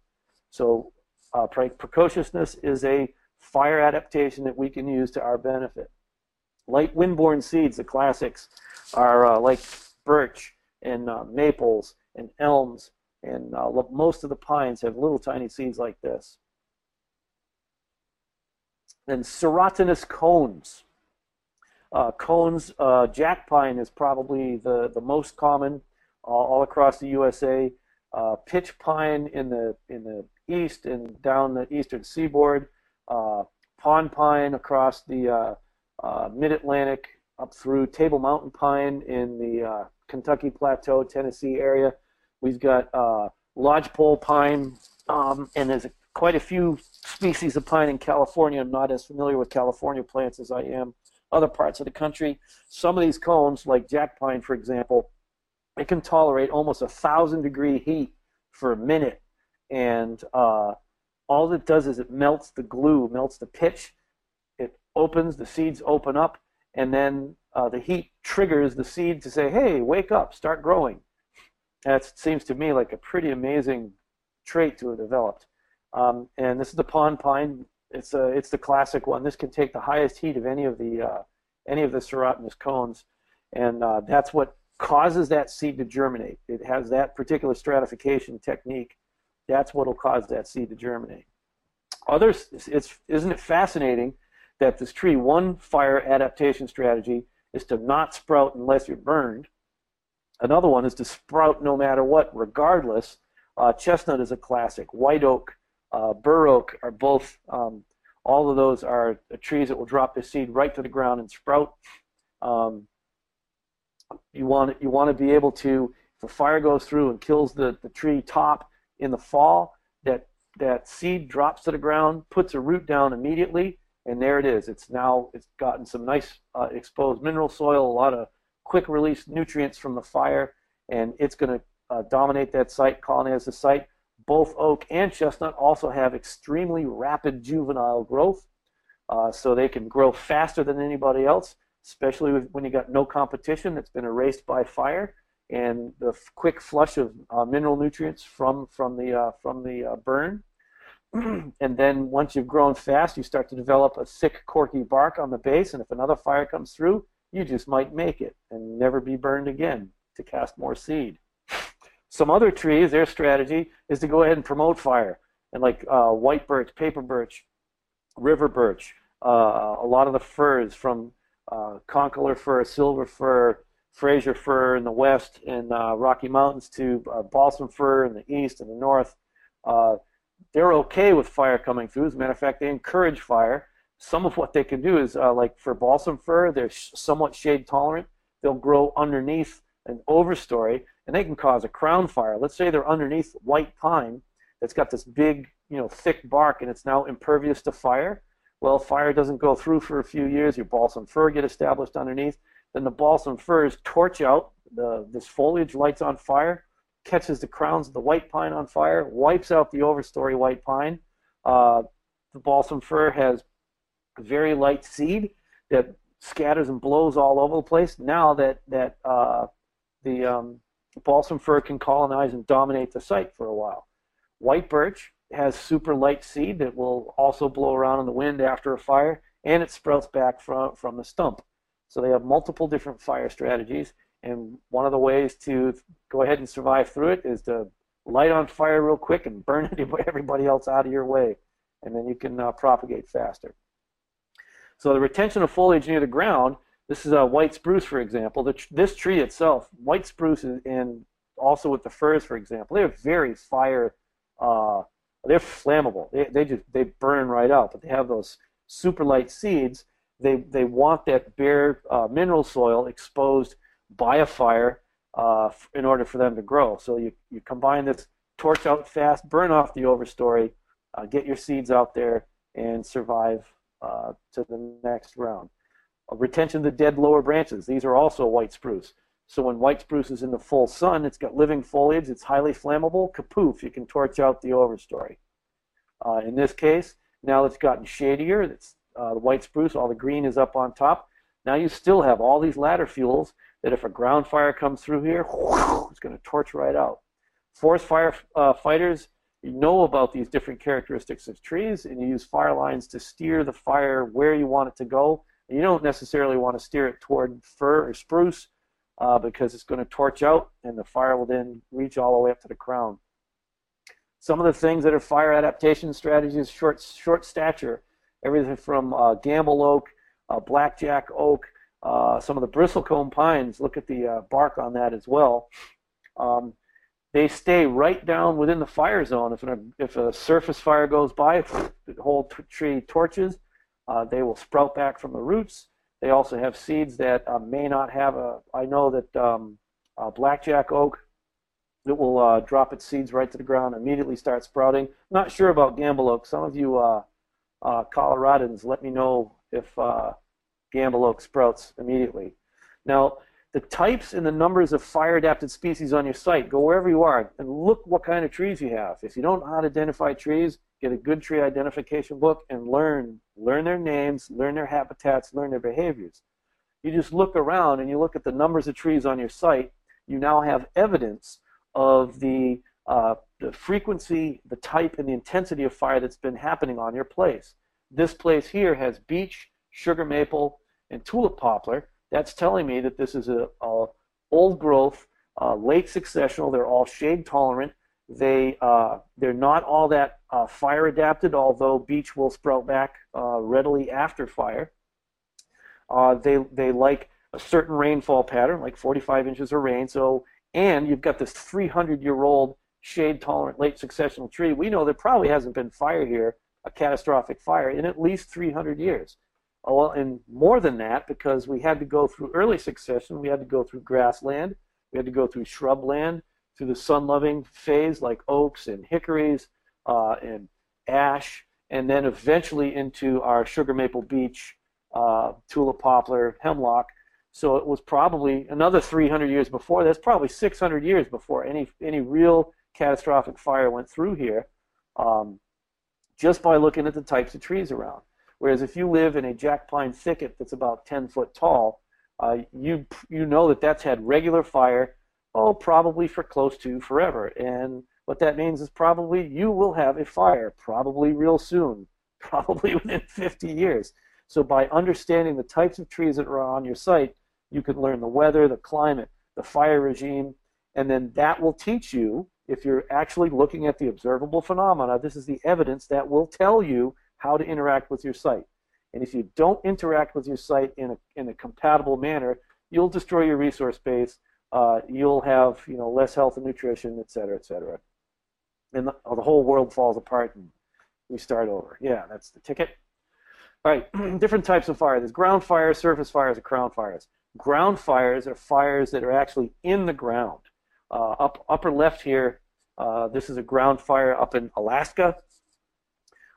So uh, precociousness is a fire adaptation that we can use to our benefit. Light windborne seeds, the classics, are uh, like birch and uh, maples and elms and uh, most of the pines have little tiny seeds like this. And serotinous cones. Uh, cones, uh, jack pine is probably the, the most common all across the USA. Uh, pitch pine in the in the east and down the eastern seaboard. Pond pine across the uh, mid-Atlantic up through Table Mountain pine in the Kentucky Plateau, Tennessee area We've got uh, lodgepole pine, um, and there's a, quite a few species of pine in California. I'm not as familiar with California plants as I am other parts of the country. Some of these cones, like jack pine, for example, it can tolerate almost a thousand degree heat for a minute, and uh, all it does is it melts the glue, melts the pitch. Opens, the seeds open up, and then uh, the heat triggers the seed to say, "Hey, wake up, start growing." That seems to me like a pretty amazing trait to have developed. Um, and this is the pond pine. It's a, it's the classic one. This can take the highest heat of any of the uh, any of the serotinous cones, and uh, that's what causes that seed to germinate. It has that particular stratification technique. That's what will cause that seed to germinate. Others, it's isn't it fascinating that this tree, one fire adaptation strategy is to not sprout unless you're burned. Another one is to sprout no matter what, regardless. Uh, chestnut is a classic. White oak, uh, bur oak are both. Um, all of those are trees that will drop their seed right to the ground and sprout. Um, you want you want to be able to, if a fire goes through and kills the, the tree top in the fall, that that seed drops to the ground, puts a root down immediately, and there it is. It's now it's gotten some nice uh, exposed mineral soil, a lot of quick release nutrients from the fire, and it's going to uh, dominate that site, colonize the site. Both oak and chestnut also have extremely rapid juvenile growth, uh, so they can grow faster than anybody else, especially when you've got no competition that's been erased by fire and the quick flush of uh, mineral nutrients from from the uh, from the uh, burn. and then once you've grown fast, you start to develop a thick, corky bark on the base. And if another fire comes through, you just might make it and never be burned again to cast more seed. Some other trees, their strategy is to go ahead and promote fire. And like uh, white birch, paper birch, river birch, uh, a lot of the firs from uh, concolor fir, silver fir, Fraser fir in the west and uh, Rocky Mountains to uh, balsam fir in the east and the north. They're okay with fire coming through. As a matter of fact, they encourage fire. Some of what they can do is, uh, like for balsam fir, they're sh- somewhat shade tolerant. They'll grow underneath an overstory, and they can cause a crown fire. Let's say they're underneath white pine that's got this big, you know, thick bark, and it's now impervious to fire. Well, fire doesn't go through for a few years. Your balsam fir get established underneath then the balsam firs torch out, the, this foliage lights on fire, catches the crowns of the white pine on fire, wipes out the overstory white pine. Uh, the balsam fir has very light seed that scatters and blows all over the place. Now that that uh, the um, balsam fir can colonize and dominate the site for a while. White birch has super light seed that will also blow around in the wind after a fire, and it sprouts back from from the stump. So they have multiple different fire strategies, and one of the ways to go ahead and survive through it is to light on fire real quick and burn everybody else out of your way, and then you can uh, propagate faster. So the retention of foliage near the ground, this is a white spruce, for example. The, this tree itself, white spruce, and also with the firs, for example, they're very fire. Uh, they're flammable. They, they just they burn right out, but they have those super light seeds they, they want that bare uh, mineral soil exposed by a fire uh, in order for them to grow. So you, you combine this torch out fast, burn off the overstory, uh, get your seeds out there, and survive uh, to the next round. retention of the dead lower branches. These are also white spruce. So when white spruce is in the full sun, it's got living foliage, it's highly flammable, kapoof, you can torch out the overstory. Uh, in this case, now it's gotten shadier, it's uh, the white spruce, all the green is up on top. Now you still have all these ladder fuels that if a ground fire comes through here, it's going to torch right out. Forest fire uh, fighters, know about these different characteristics of trees, and you use fire lines to steer the fire where you want it to go. And you don't necessarily want to steer it toward fir or spruce uh, because it's going to torch out, and the fire will then reach all the way up to the crown. Some of the things that are fire adaptation strategies, short, short stature everything from uh, Gambel oak, uh, blackjack oak, uh, some of the bristlecone pines. Look at the uh, bark on that as well. Um, they stay right down within the fire zone. If, a, if a surface fire goes by, the whole t- tree torches. Uh, they will sprout back from the roots. They also have seeds that uh, may not have a. I know that um, blackjack oak it will uh, drop its seeds right to the ground, immediately start sprouting. Not sure about Gambel oak. Some of you Coloradans, let me know if Gambel oak sprouts immediately. Now, the types and the numbers of fire adapted species on your site, go wherever you are and look what kind of trees you have. If you don't know how to identify trees, get a good tree identification book and learn. Learn their names, learn their habitats, learn their behaviors. You just look around and you look at the numbers of trees on your site, you now have evidence of the uh, the frequency, the type, and the intensity of fire that's been happening on your place. This place here has beech, sugar maple, and tulip poplar. That's telling me that this is a, a old growth, uh, late successional. They're all shade tolerant. They uh, they're not all that uh, fire adapted, although beech will sprout back uh, readily after fire. Uh, they they like a certain rainfall pattern, like 45 inches of rain. So and you've got this 300 year old shade tolerant late successional tree. We know there probably hasn't been fire here, a catastrophic fire, in at least 300 years. Oh, well, and more than that, because we had to go through early succession, we had to go through grassland, we had to go through shrubland, through the sun-loving phase like oaks and hickories uh, and ash, and then eventually into our sugar maple beech, uh, tulip poplar, hemlock. So it was probably another 300 years before. That's probably 600 years before any any real catastrophic fire went through here, um, just by looking at the types of trees around. Whereas if you live in a jack pine thicket that's about 10 foot tall, uh, you you know that that's had regular fire, oh, probably for close to forever. And what that means is probably you will have a fire, probably real soon, probably within 50 years. So by understanding the types of trees that are on your site, you can learn the weather, the climate, the fire regime, and then that will teach you if you're actually looking at the observable phenomena, this is the evidence that will tell you how to interact with your site. And if you don't interact with your site in a, in a compatible manner, you'll destroy your resource base. Uh, you'll have you know less health and nutrition, et cetera, et cetera. And the, the whole world falls apart and we start over. Yeah, that's the ticket. All right, different types of fire. There's ground fires, surface fires, and crown fires. Ground fires are fires that are actually in the ground. Uh, up upper left here, uh, this is a ground fire up in Alaska.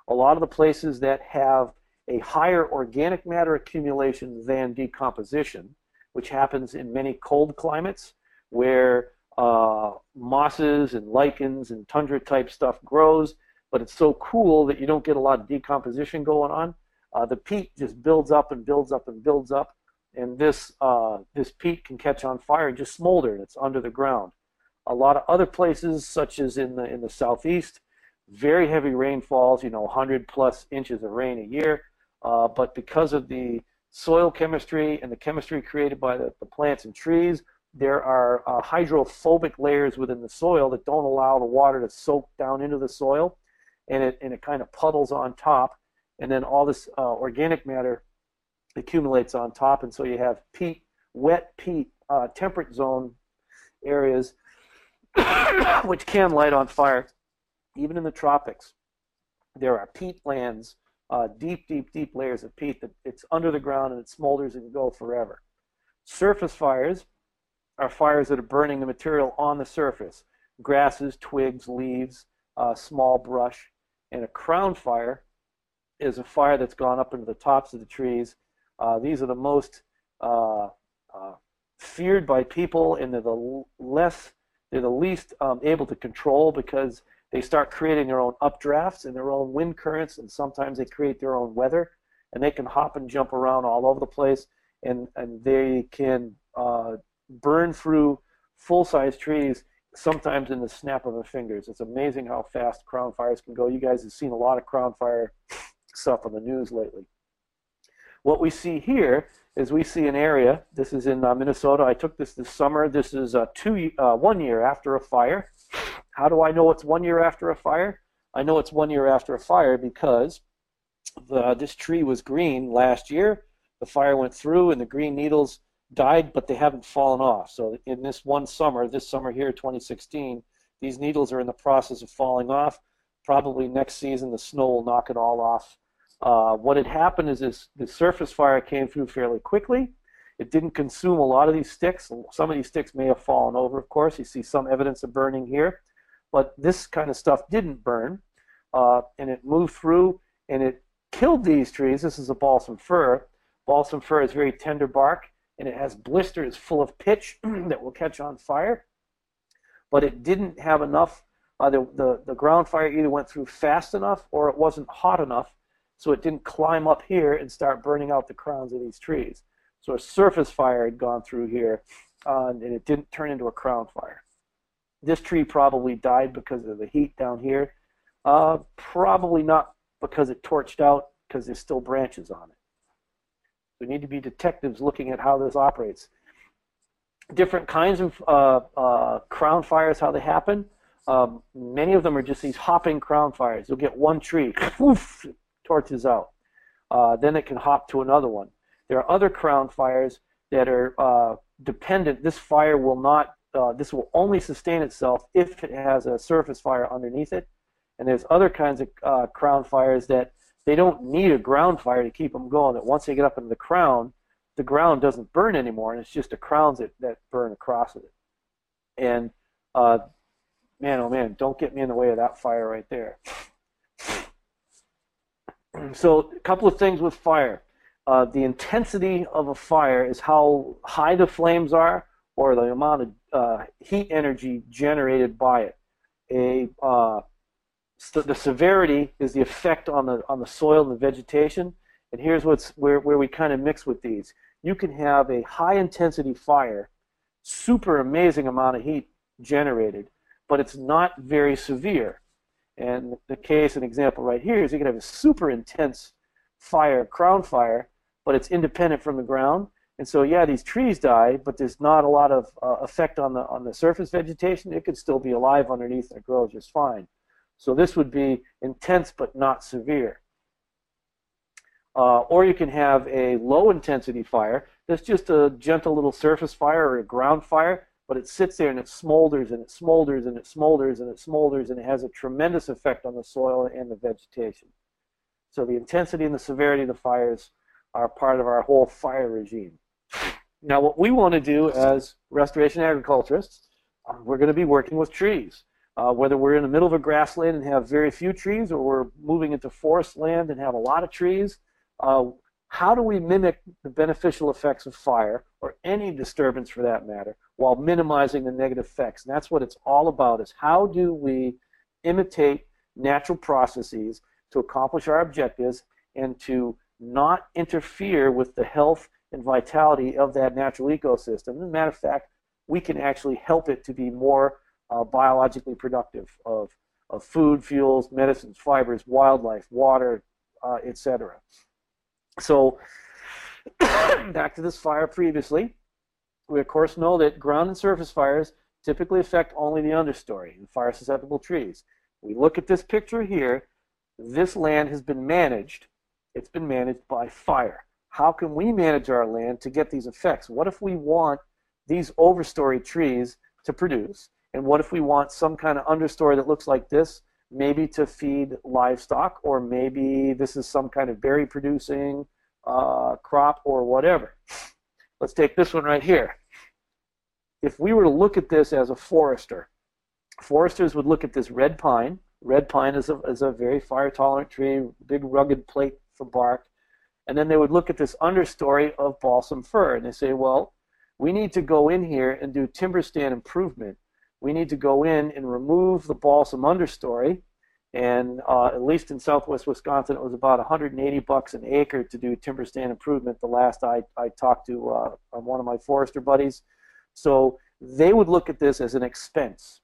A lot of the places that have a higher organic matter accumulation than decomposition, which happens in many cold climates where uh, mosses and lichens and tundra type stuff grows, but it's so cool that you don't get a lot of decomposition going on. Uh, the peat just builds up and builds up and builds up, and this uh, this peat can catch on fire and just smolder, and it's under the ground. A lot of other places, such as in the in the southeast, very heavy rainfalls, you know, 100 plus inches of rain a year. Uh, but because of the soil chemistry and the chemistry created by the, the plants and trees, there are uh, hydrophobic layers within the soil that don't allow the water to soak down into the soil, and it and it kind of puddles on top, and then all this uh, organic matter accumulates on top, and so you have peat, wet peat, uh, temperate zone areas which can light on fire. Even in the tropics, there are peat lands, uh, deep, deep, deep layers of peat that it's under the ground and it smolders and can go forever. Surface fires are fires that are burning the material on the surface grasses, twigs, leaves, uh, small brush. And a crown fire is a fire that's gone up into the tops of the trees. Uh, these are the most uh, uh feared by people, and they're the less they're the least um, able to control because they start creating their own updrafts and their own wind currents, and sometimes they create their own weather, and they can hop and jump around all over the place, and and they can uh, burn through full-size trees sometimes in the snap of a fingers. It's amazing how fast crown fires can go. You guys have seen a lot of crown fire stuff on the news lately. What we see here is we see an area. This is in uh, Minnesota. I took this this summer. This is uh, two uh, one year after a fire. How do I know it's one year after a fire? I know it's one year after a fire because the, this tree was green last year. The fire went through and the green needles died, but they haven't fallen off. So in this one summer, this summer here, 2016, these needles are in the process of falling off. Probably next season, the snow will knock it all off uh, what had happened is this, the surface fire came through fairly quickly. It didn't consume a lot of these sticks. Some of these sticks may have fallen over, of course. You see some evidence of burning here. But this kind of stuff didn't burn. Uh, and it moved through and it killed these trees. This is a balsam fir. Balsam fir is very tender bark and it has blisters full of pitch that will catch on fire. But it didn't have enough. Uh, the, the, the ground fire either went through fast enough or it wasn't hot enough so it didn't climb up here and start burning out the crowns of these trees. So a surface fire had gone through here, uh, and it didn't turn into a crown fire. This tree probably died because of the heat down here. Uh, probably not because it torched out, because there's still branches on it. We need to be detectives looking at how this operates. Different kinds of uh, uh crown fires, how they happen. Um, many of them are just these hopping crown fires. You'll get one tree, poof, torches out. Uh, then it can hop to another one. There are other crown fires that are uh, dependent. This fire will not. Uh, this will only sustain itself if it has a surface fire underneath it. And there's other kinds of uh, crown fires that they don't need a ground fire to keep them going. That once they get up into the crown, the ground doesn't burn anymore, and it's just the crowns that, that burn across it. And uh, man, oh man, don't get me in the way of that fire right there. so, a couple of things with fire. Uh, the intensity of a fire is how high the flames are or the amount of uh, heat energy generated by it. A, uh, so the severity is the effect on the, on the soil and the vegetation. And here's what's where, where we kind of mix with these. You can have a high intensity fire, super amazing amount of heat generated, but it's not very severe. And the case, an example right here is you can have a super intense fire, crown fire, but it's independent from the ground. And so, yeah, these trees die, but there's not a lot of uh, effect on the on the surface vegetation. It could still be alive underneath and grow just fine. So this would be intense but not severe. Uh, or you can have a low intensity fire that's just a gentle little surface fire or a ground fire, but it sits there and it smolders and it smolders and it smolders and it smolders and it has a tremendous effect on the soil and the vegetation. So the intensity and the severity of the fires are part of our whole fire regime. Now, what we want to do as restoration agriculturists, uh, we're going to be working with trees. Uh, whether we're in the middle of a grassland and have very few trees, or we're moving into forest land and have a lot of trees, uh, how do we mimic the beneficial effects of fire, or any disturbance for that matter, while minimizing the negative effects? And that's what it's all about: is how do we imitate natural processes to accomplish our objectives and to not interfere with the health and vitality of that natural ecosystem. As a matter of fact, we can actually help it to be more uh, biologically productive of, of food, fuels, medicines, fibers, wildlife, water, uh, etc. So, back to this fire previously, we of course know that ground and surface fires typically affect only the understory, and fire susceptible trees. We look at this picture here, this land has been managed it's been managed by fire. How can we manage our land to get these effects? What if we want these overstory trees to produce? And what if we want some kind of understory that looks like this, maybe to feed livestock, or maybe this is some kind of berry producing uh, crop or whatever? Let's take this one right here. If we were to look at this as a forester, foresters would look at this red pine. Red pine is a, is a very fire tolerant tree, big rugged plate for bark. And then they would look at this understory of balsam fir and they say, well, we need to go in here and do timber stand improvement. We need to go in and remove the balsam understory. And uh, at least in southwest Wisconsin, it was about 180 bucks an acre to do timber stand improvement. The last I, I talked to uh, one of my forester buddies. So they would look at this as an expense.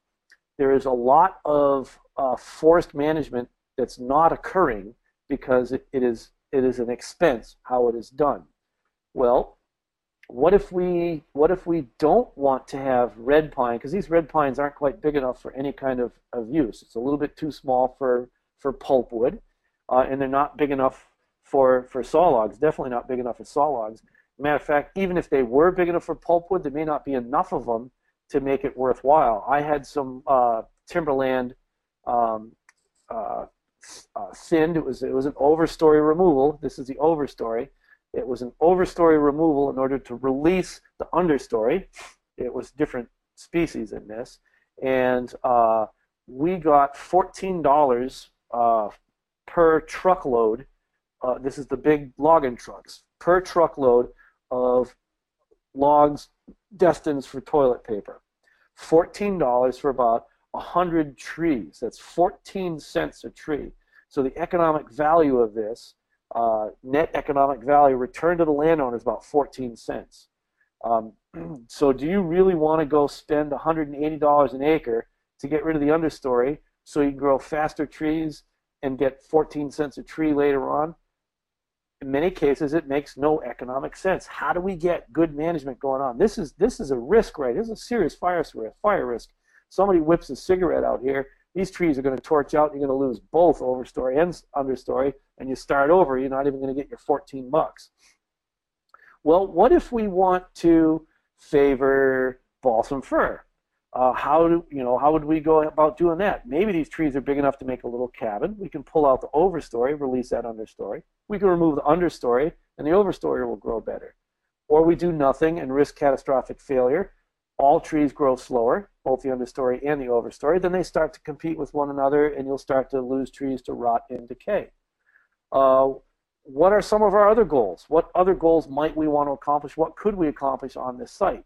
There is a lot of uh, forest management that's not occurring because it, it is it is an expense how it is done. Well, what if we what if we don't want to have red pine because these red pines aren't quite big enough for any kind of, of use. It's a little bit too small for for pulpwood, uh, and they're not big enough for for saw logs. Definitely not big enough for saw logs. Matter of fact, even if they were big enough for pulpwood, there may not be enough of them to make it worthwhile. I had some uh, timberland um, uh, uh, thinned. It was it was an overstory removal. This is the overstory. It was an overstory removal in order to release the understory. It was different species in this, and uh, we got fourteen dollars uh, per truckload. Uh, this is the big logging trucks per truckload of logs destined for toilet paper. Fourteen dollars for about 100 trees. That's 14 cents a tree. So the economic value of this, uh, net economic value, return to the landowner is about 14 cents. Um, so do you really want to go spend $180 an acre to get rid of the understory so you can grow faster trees and get 14 cents a tree later on? In many cases, it makes no economic sense. How do we get good management going on? This is this is a risk, right? This is a serious fire fire risk. Somebody whips a cigarette out here, these trees are going to torch out. You're going to lose both overstory and understory, and you start over. You're not even going to get your 14 bucks. Well, what if we want to favor balsam fir? Uh, how do you know? How would we go about doing that? Maybe these trees are big enough to make a little cabin. We can pull out the overstory, release that understory. We can remove the understory, and the overstory will grow better. Or we do nothing and risk catastrophic failure. All trees grow slower, both the understory and the overstory. Then they start to compete with one another, and you'll start to lose trees to rot and decay. Uh, what are some of our other goals? What other goals might we want to accomplish? What could we accomplish on this site?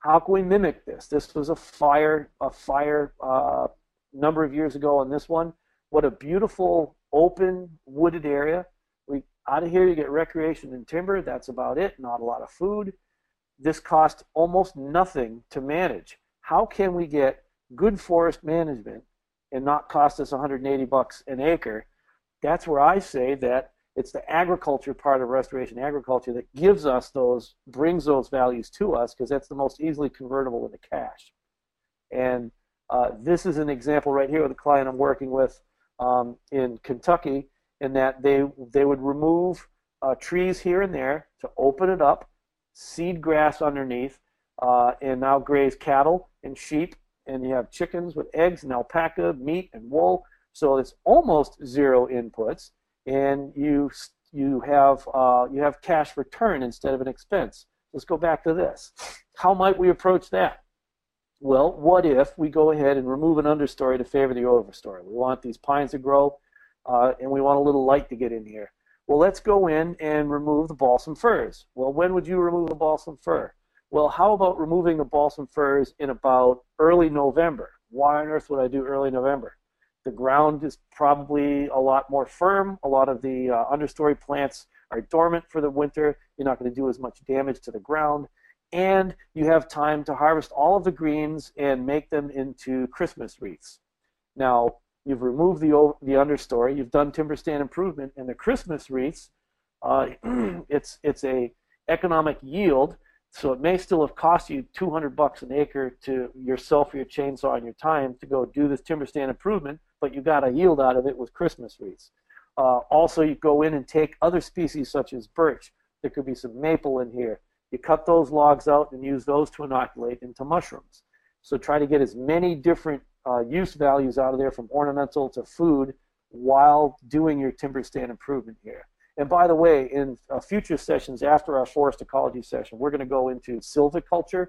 How can we mimic this? This was a fire, a fire uh, number of years ago on this one. What a beautiful open wooded area. We out of here you get recreation and timber. That's about it. Not a lot of food. This cost almost nothing to manage. How can we get good forest management and not cost us 180 bucks an acre? That's where I say that it's the agriculture part of restoration agriculture that gives us those, brings those values to us because that's the most easily convertible into cash. And uh, this is an example right here with a client I'm working with um, in Kentucky, in that they they would remove uh, trees here and there to open it up, seed grass underneath, uh, and now graze cattle and sheep, and you have chickens with eggs and alpaca, meat and wool. So it's almost zero inputs and you you have uh, you have cash return instead of an expense. Let's go back to this. How might we approach that? Well, what if we go ahead and remove an understory to favor the overstory? We want these pines to grow, uh, and we want a little light to get in here. Well, let's go in and remove the balsam firs. Well, when would you remove the balsam fir? Well, how about removing the balsam firs in about early November? Why on earth would I do early November? The ground is probably a lot more firm. A lot of the uh, understory plants are dormant for the winter. You're not going to do as much damage to the ground. And you have time to harvest all of the greens and make them into Christmas wreaths. Now, you've removed the, the understory, you've done timber stand improvement, and the Christmas wreaths, uh, it's, it's a economic yield so it may still have cost you 200 bucks an acre to yourself or your chainsaw and your time to go do this timber stand improvement, but you got a yield out of it with Christmas wreaths. Uh, also, you go in and take other species such as birch. There could be some maple in here. You cut those logs out and use those to inoculate into mushrooms. So try to get as many different uh, use values out of there from ornamental to food while doing your timber stand improvement here. And by the way, in uh, future sessions after our forest ecology session, we're going to go into silviculture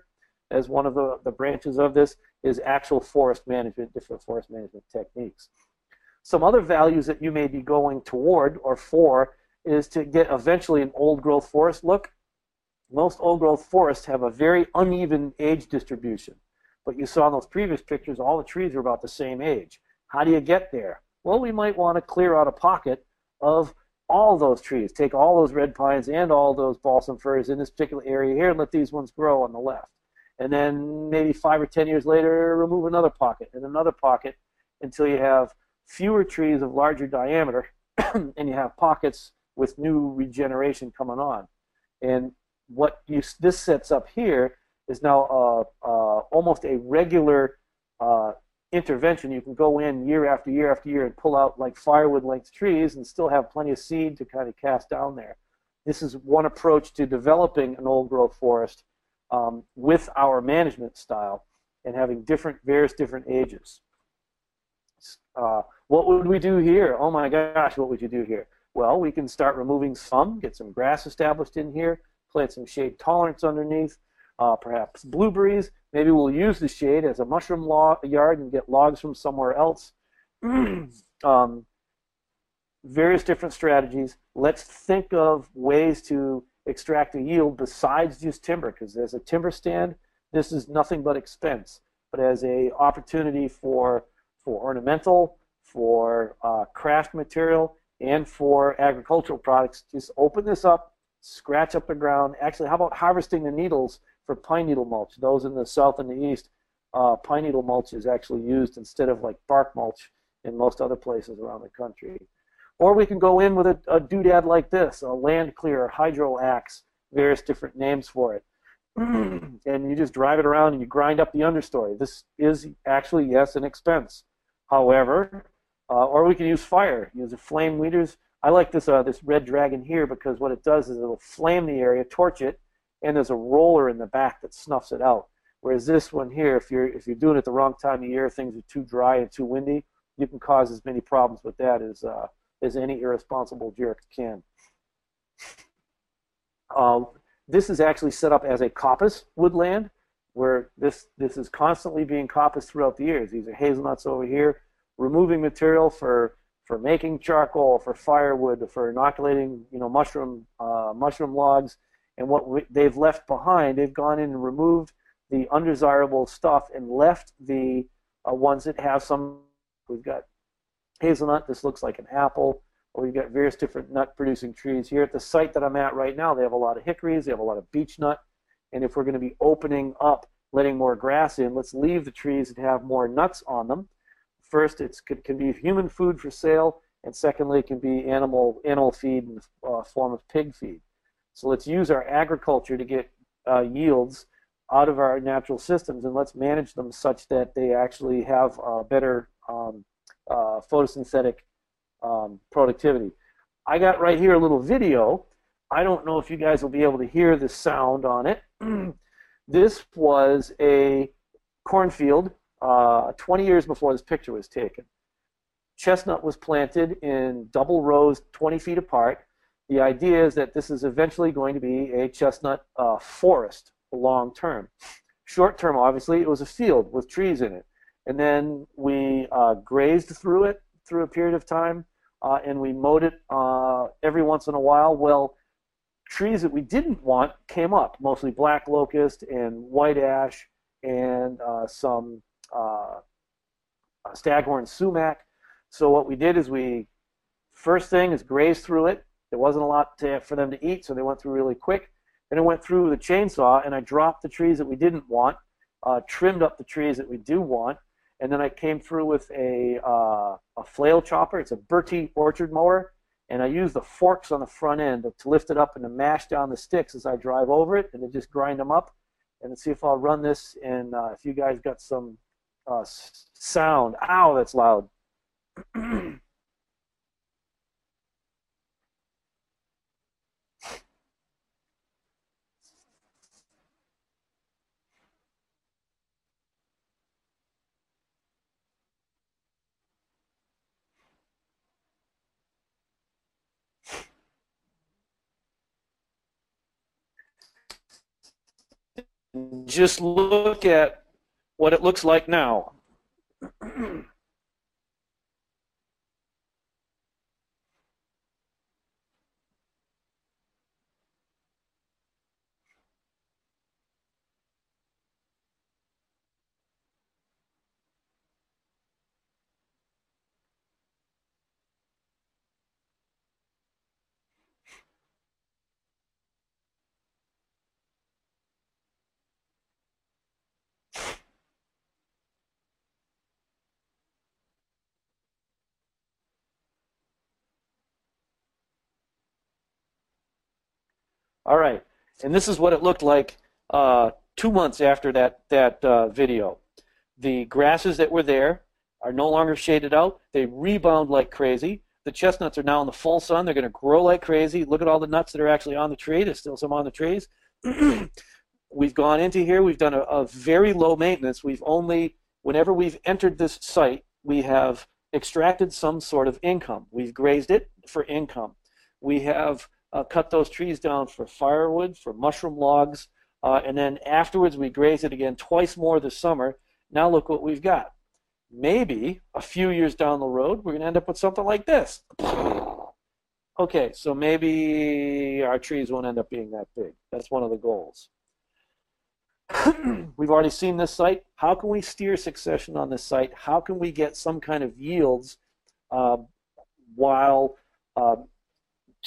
as one of the, the branches of this is actual forest management, different forest management techniques. Some other values that you may be going toward or for is to get eventually an old growth forest look. Most old growth forests have a very uneven age distribution. But you saw in those previous pictures, all the trees are about the same age. How do you get there? Well, we might want to clear out a pocket of all those trees. Take all those red pines and all those balsam firs in this particular area here and let these ones grow on the left. And then maybe five or ten years later, remove another pocket and another pocket until you have fewer trees of larger diameter and you have pockets with new regeneration coming on. And what you, this sets up here is now uh, uh, almost a regular uh, intervention, you can go in year after year after year and pull out like firewood length trees and still have plenty of seed to kind of cast down there. This is one approach to developing an old growth forest um, with our management style and having different various different ages. Uh, what would we do here? Oh my gosh, what would you do here? Well, we can start removing some, get some grass established in here, plant some shade tolerance underneath, uh, perhaps blueberries. Maybe we'll use the shade as a mushroom log, yard and get logs from somewhere else. um, various different strategies. Let's think of ways to extract a yield besides just timber, because as a timber stand, this is nothing but expense. But as a opportunity for for ornamental, for uh, craft material, and for agricultural products, just open this up, scratch up the ground. Actually, how about harvesting the needles for pine needle mulch. Those in the south and the east, uh, pine needle mulch is actually used instead of like bark mulch in most other places around the country. Or we can go in with a, a doodad like this, a land clear, hydro axe, various different names for it. and you just drive it around and you grind up the understory. This is actually, yes, an expense. However, uh, or we can use fire, use the flame weeders. I like this uh, this red dragon here because what it does is it'll flame the area, torch it, and there's a roller in the back that snuffs it out. Whereas this one here, if you're if you're doing it the wrong time of year, things are too dry and too windy, you can cause as many problems with that as uh, as any irresponsible jerk can. Um, this is actually set up as a coppice woodland, where this this is constantly being coppiced throughout the years. These are hazelnuts over here, removing material for for making charcoal, for firewood, for inoculating you know mushroom uh, mushroom logs, and what they've left behind, they've gone in and removed the undesirable stuff and left the uh, ones that have some. We've got hazelnut. This looks like an apple. Or we've got various different nut-producing trees. Here at the site that I'm at right now, they have a lot of hickories. They have a lot of beech nut. And if we're going to be opening up, letting more grass in, let's leave the trees and have more nuts on them. First, it can be human food for sale, and secondly, it can be animal animal feed in the uh, form of pig feed. So let's use our agriculture to get uh, yields out of our natural systems, and let's manage them such that they actually have uh, better um, uh, photosynthetic um, productivity. I got right here a little video. I don't know if you guys will be able to hear the sound on it. this was a cornfield uh, 20 years before this picture was taken. Chestnut was planted in double rows 20 feet apart. The idea is that this is eventually going to be a chestnut uh, forest long term. Short term, obviously, it was a field with trees in it. And then we uh, grazed through it through a period of time, uh, and we mowed it uh, every once in a while. Well, trees that we didn't want came up, mostly black locust and white ash and uh, some uh, staghorn sumac. So what we did is we, first thing is graze through it. There wasn't a lot to, for them to eat, so they went through really quick. Then I went through the chainsaw and I dropped the trees that we didn't want, uh, trimmed up the trees that we do want, and then I came through with a, uh, a flail chopper. It's a Berti orchard mower, and I use the forks on the front end to lift it up and to mash down the sticks as I drive over it, and then just grind them up. And see if I'll run this, and uh, if you guys got some uh, sound. Ow, that's loud. just look at what it looks like now. All right, and this is what it looked like uh, two months after that that uh, video. The grasses that were there are no longer shaded out. They rebound like crazy. The chestnuts are now in the full sun. They're going to grow like crazy. Look at all the nuts that are actually on the tree. There's still some on the trees. we've gone into here. We've done a, a very low maintenance. We've only, whenever we've entered this site, we have extracted some sort of income. We've grazed it for income. We have uh, cut those trees down for firewood, for mushroom logs, uh, and then afterwards we graze it again twice more this summer. Now look what we've got. Maybe a few years down the road we're going to end up with something like this. Okay, so maybe our trees won't end up being that big. That's one of the goals. We've already seen this site. How can we steer succession on this site? How can we get some kind of yields uh, while uh,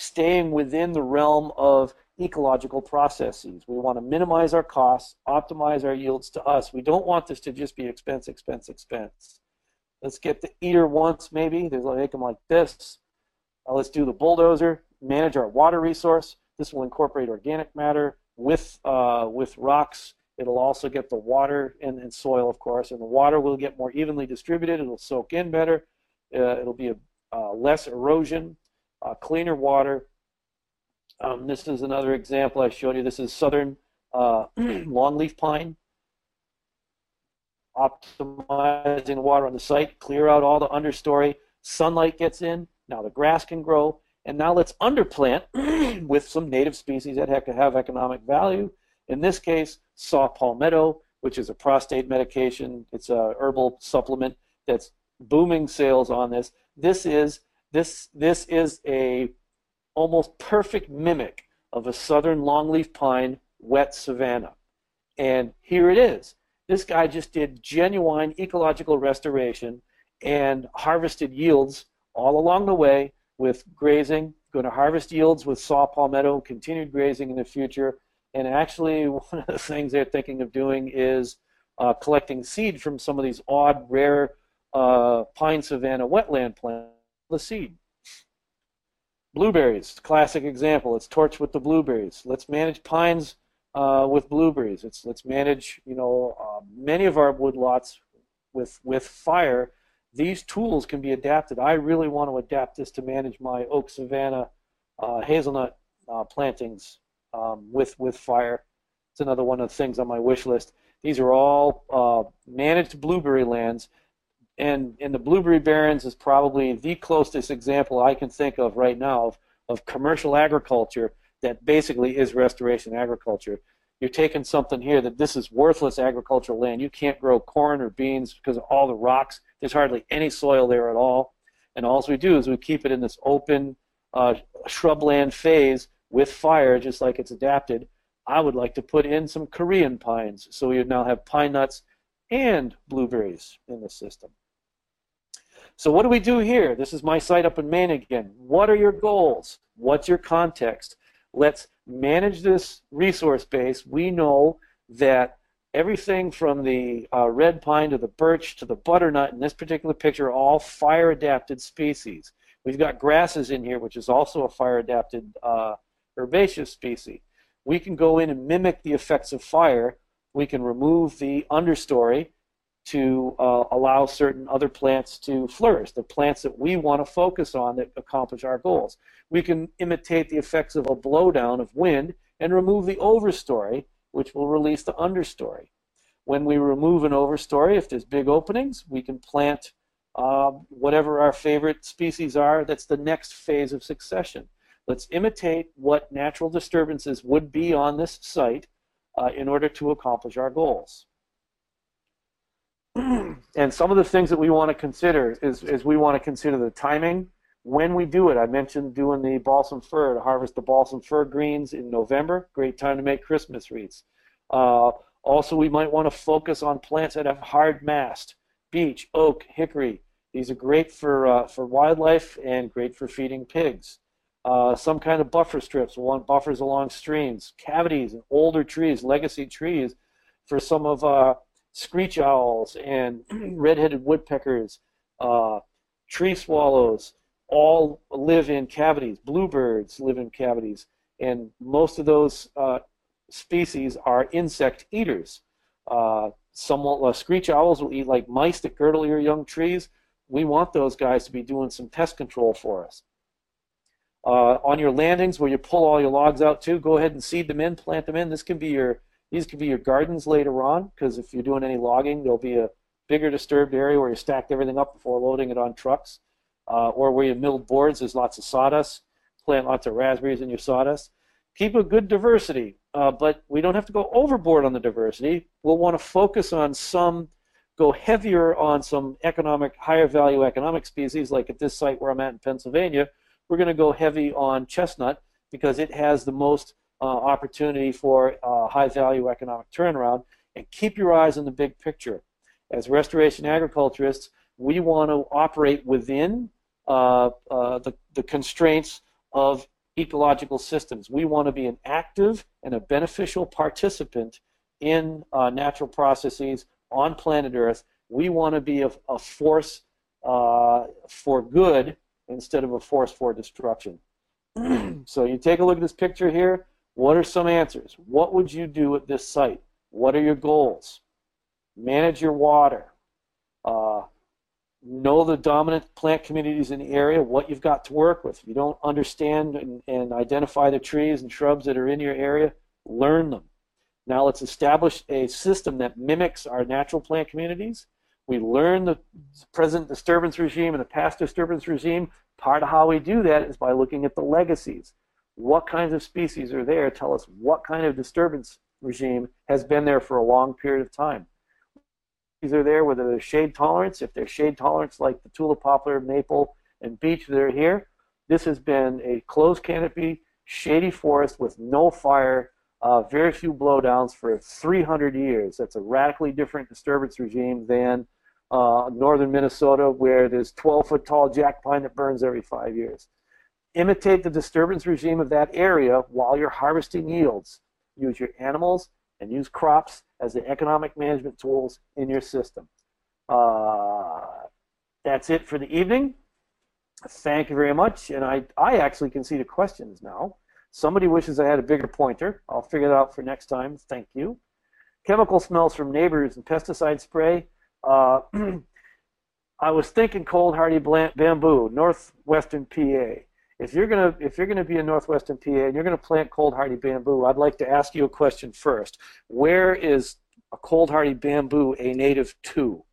staying within the realm of ecological processes. We want to minimize our costs, optimize our yields to us. We don't want this to just be expense, expense, expense. Let's get the eater once, maybe. There's make them like this. Uh, let's do the bulldozer, manage our water resource. This will incorporate organic matter, with uh, with rocks. It'll also get the water and, and, soil, of course, and the water will get more evenly distributed. It'll soak in better. Uh, it'll be a, uh, less erosion, uh, cleaner water. Um, this is another example I showed you. This is southern uh, longleaf pine. Optimizing water on the site, clear out all the understory. Sunlight gets in. Now the grass can grow. And now let's underplant with some native species that have to have economic value. In this case, saw palmetto, which is a prostate medication. It's a herbal supplement that's booming sales on this. This is this this is a almost perfect mimic of a southern longleaf pine wet savanna. And here it is. This guy just did genuine ecological restoration and harvested yields all along the way with grazing, going to harvest yields with saw palmetto, continued grazing in the future. And actually, one of the things they're thinking of doing is uh, collecting seed from some of these odd, rare uh, pine savanna wetland plants, the seed. Blueberries, classic example. Let's torch with the blueberries. Let's manage pines uh, with blueberries. It's, let's manage, you know, uh, many of our woodlots with with fire these tools can be adapted. I really want to adapt this to manage my oak savanna uh, hazelnut uh, plantings um, with with fire. It's another one of the things on my wish list. These are all uh, managed blueberry lands, and and the blueberry barrens is probably the closest example I can think of right now of, of commercial agriculture that basically is restoration agriculture. You're taking something here that this is worthless agricultural land. You can't grow corn or beans because of all the rocks there's hardly any soil there at all. And all we do is we keep it in this open uh, shrubland phase with fire, just like it's adapted. I would like to put in some Korean pines, so we would now have pine nuts and blueberries in the system. So what do we do here? This is my site up in Maine again. What are your goals? What's your context? Let's manage this resource base. We know that everything from the uh, red pine to the birch to the butternut in this particular picture are all fire adapted species. We've got grasses in here, which is also a fire adapted uh, herbaceous species. We can go in and mimic the effects of fire. We can remove the understory to uh, allow certain other plants to flourish, the plants that we want to focus on that accomplish our goals. We can imitate the effects of a blowdown of wind and remove the overstory which will release the understory. When we remove an overstory, if there's big openings, we can plant uh, whatever our favorite species are. That's the next phase of succession. Let's imitate what natural disturbances would be on this site uh, in order to accomplish our goals. And some of the things that we want to consider is, is we want to consider the timing, when we do it. I mentioned doing the balsam fir to harvest the balsam fir greens in November. Great time to make Christmas wreaths. Uh, also, we might want to focus on plants that have hard mast, beech, oak, hickory. These are great for, uh, for wildlife and great for feeding pigs. Uh, some kind of buffer strips. We want buffers along streams, cavities, and older trees, legacy trees, for some of uh, screech owls and red-headed woodpeckers, uh, tree swallows, all live in cavities. Bluebirds live in cavities, and most of those uh, species are insect eaters. Uh, some uh, screech owls will eat like mice that girdle your young trees. We want those guys to be doing some pest control for us. Uh, on your landings where you pull all your logs out too, go ahead and seed them in, plant them in. This can be your these could be your gardens later on because if you're doing any logging, there'll be a bigger disturbed area where you stacked everything up before loading it on trucks uh, or where you milled boards, there's lots of sawdust. Plant lots of raspberries in your sawdust. Keep a good diversity, uh, but we don't have to go overboard on the diversity. We'll want to focus on some, go heavier on some economic, higher value economic species, like at this site where I'm at in Pennsylvania. We're going to go heavy on chestnut because it has the most uh, opportunity for uh, high value economic turnaround. And keep your eyes on the big picture. As restoration agriculturists, we want to operate within uh, uh, the, the constraints of ecological systems. We want to be an active and a beneficial participant in uh, natural processes on planet Earth. We want to be a, a force uh, for good instead of a force for destruction. so you take a look at this picture here. What are some answers? What would you do at this site? What are your goals? Manage your water. Uh, know the dominant plant communities in the area, what you've got to work with. If you don't understand and, and identify the trees and shrubs that are in your area, learn them. Now let's establish a system that mimics our natural plant communities. We learn the present disturbance regime and the past disturbance regime. Part of how we do that is by looking at the legacies. What kinds of species are there? Tell us what kind of disturbance regime has been there for a long period of time. These are there, whether they're shade tolerance, if they're shade tolerance like the tulip poplar, maple, and beech that are here, this has been a closed canopy, shady forest with no fire, uh, very few blowdowns for 300 years. That's a radically different disturbance regime than uh, northern Minnesota, where there's 12 foot tall jack pine that burns every five years. Imitate the disturbance regime of that area while you're harvesting yields. Use your animals and use crops as the economic management tools in your system. Uh, that's it for the evening. Thank you very much. And I, I actually can see the questions now. Somebody wishes I had a bigger pointer. I'll figure it out for next time. Thank you. Chemical smells from neighbors and pesticide spray. Uh, I was thinking cold hardy bamboo, northwestern PA. If you're gonna if you're gonna be in northwestern PA and you're gonna plant cold hardy bamboo, I'd like to ask you a question first. Where is a cold hardy bamboo a native to?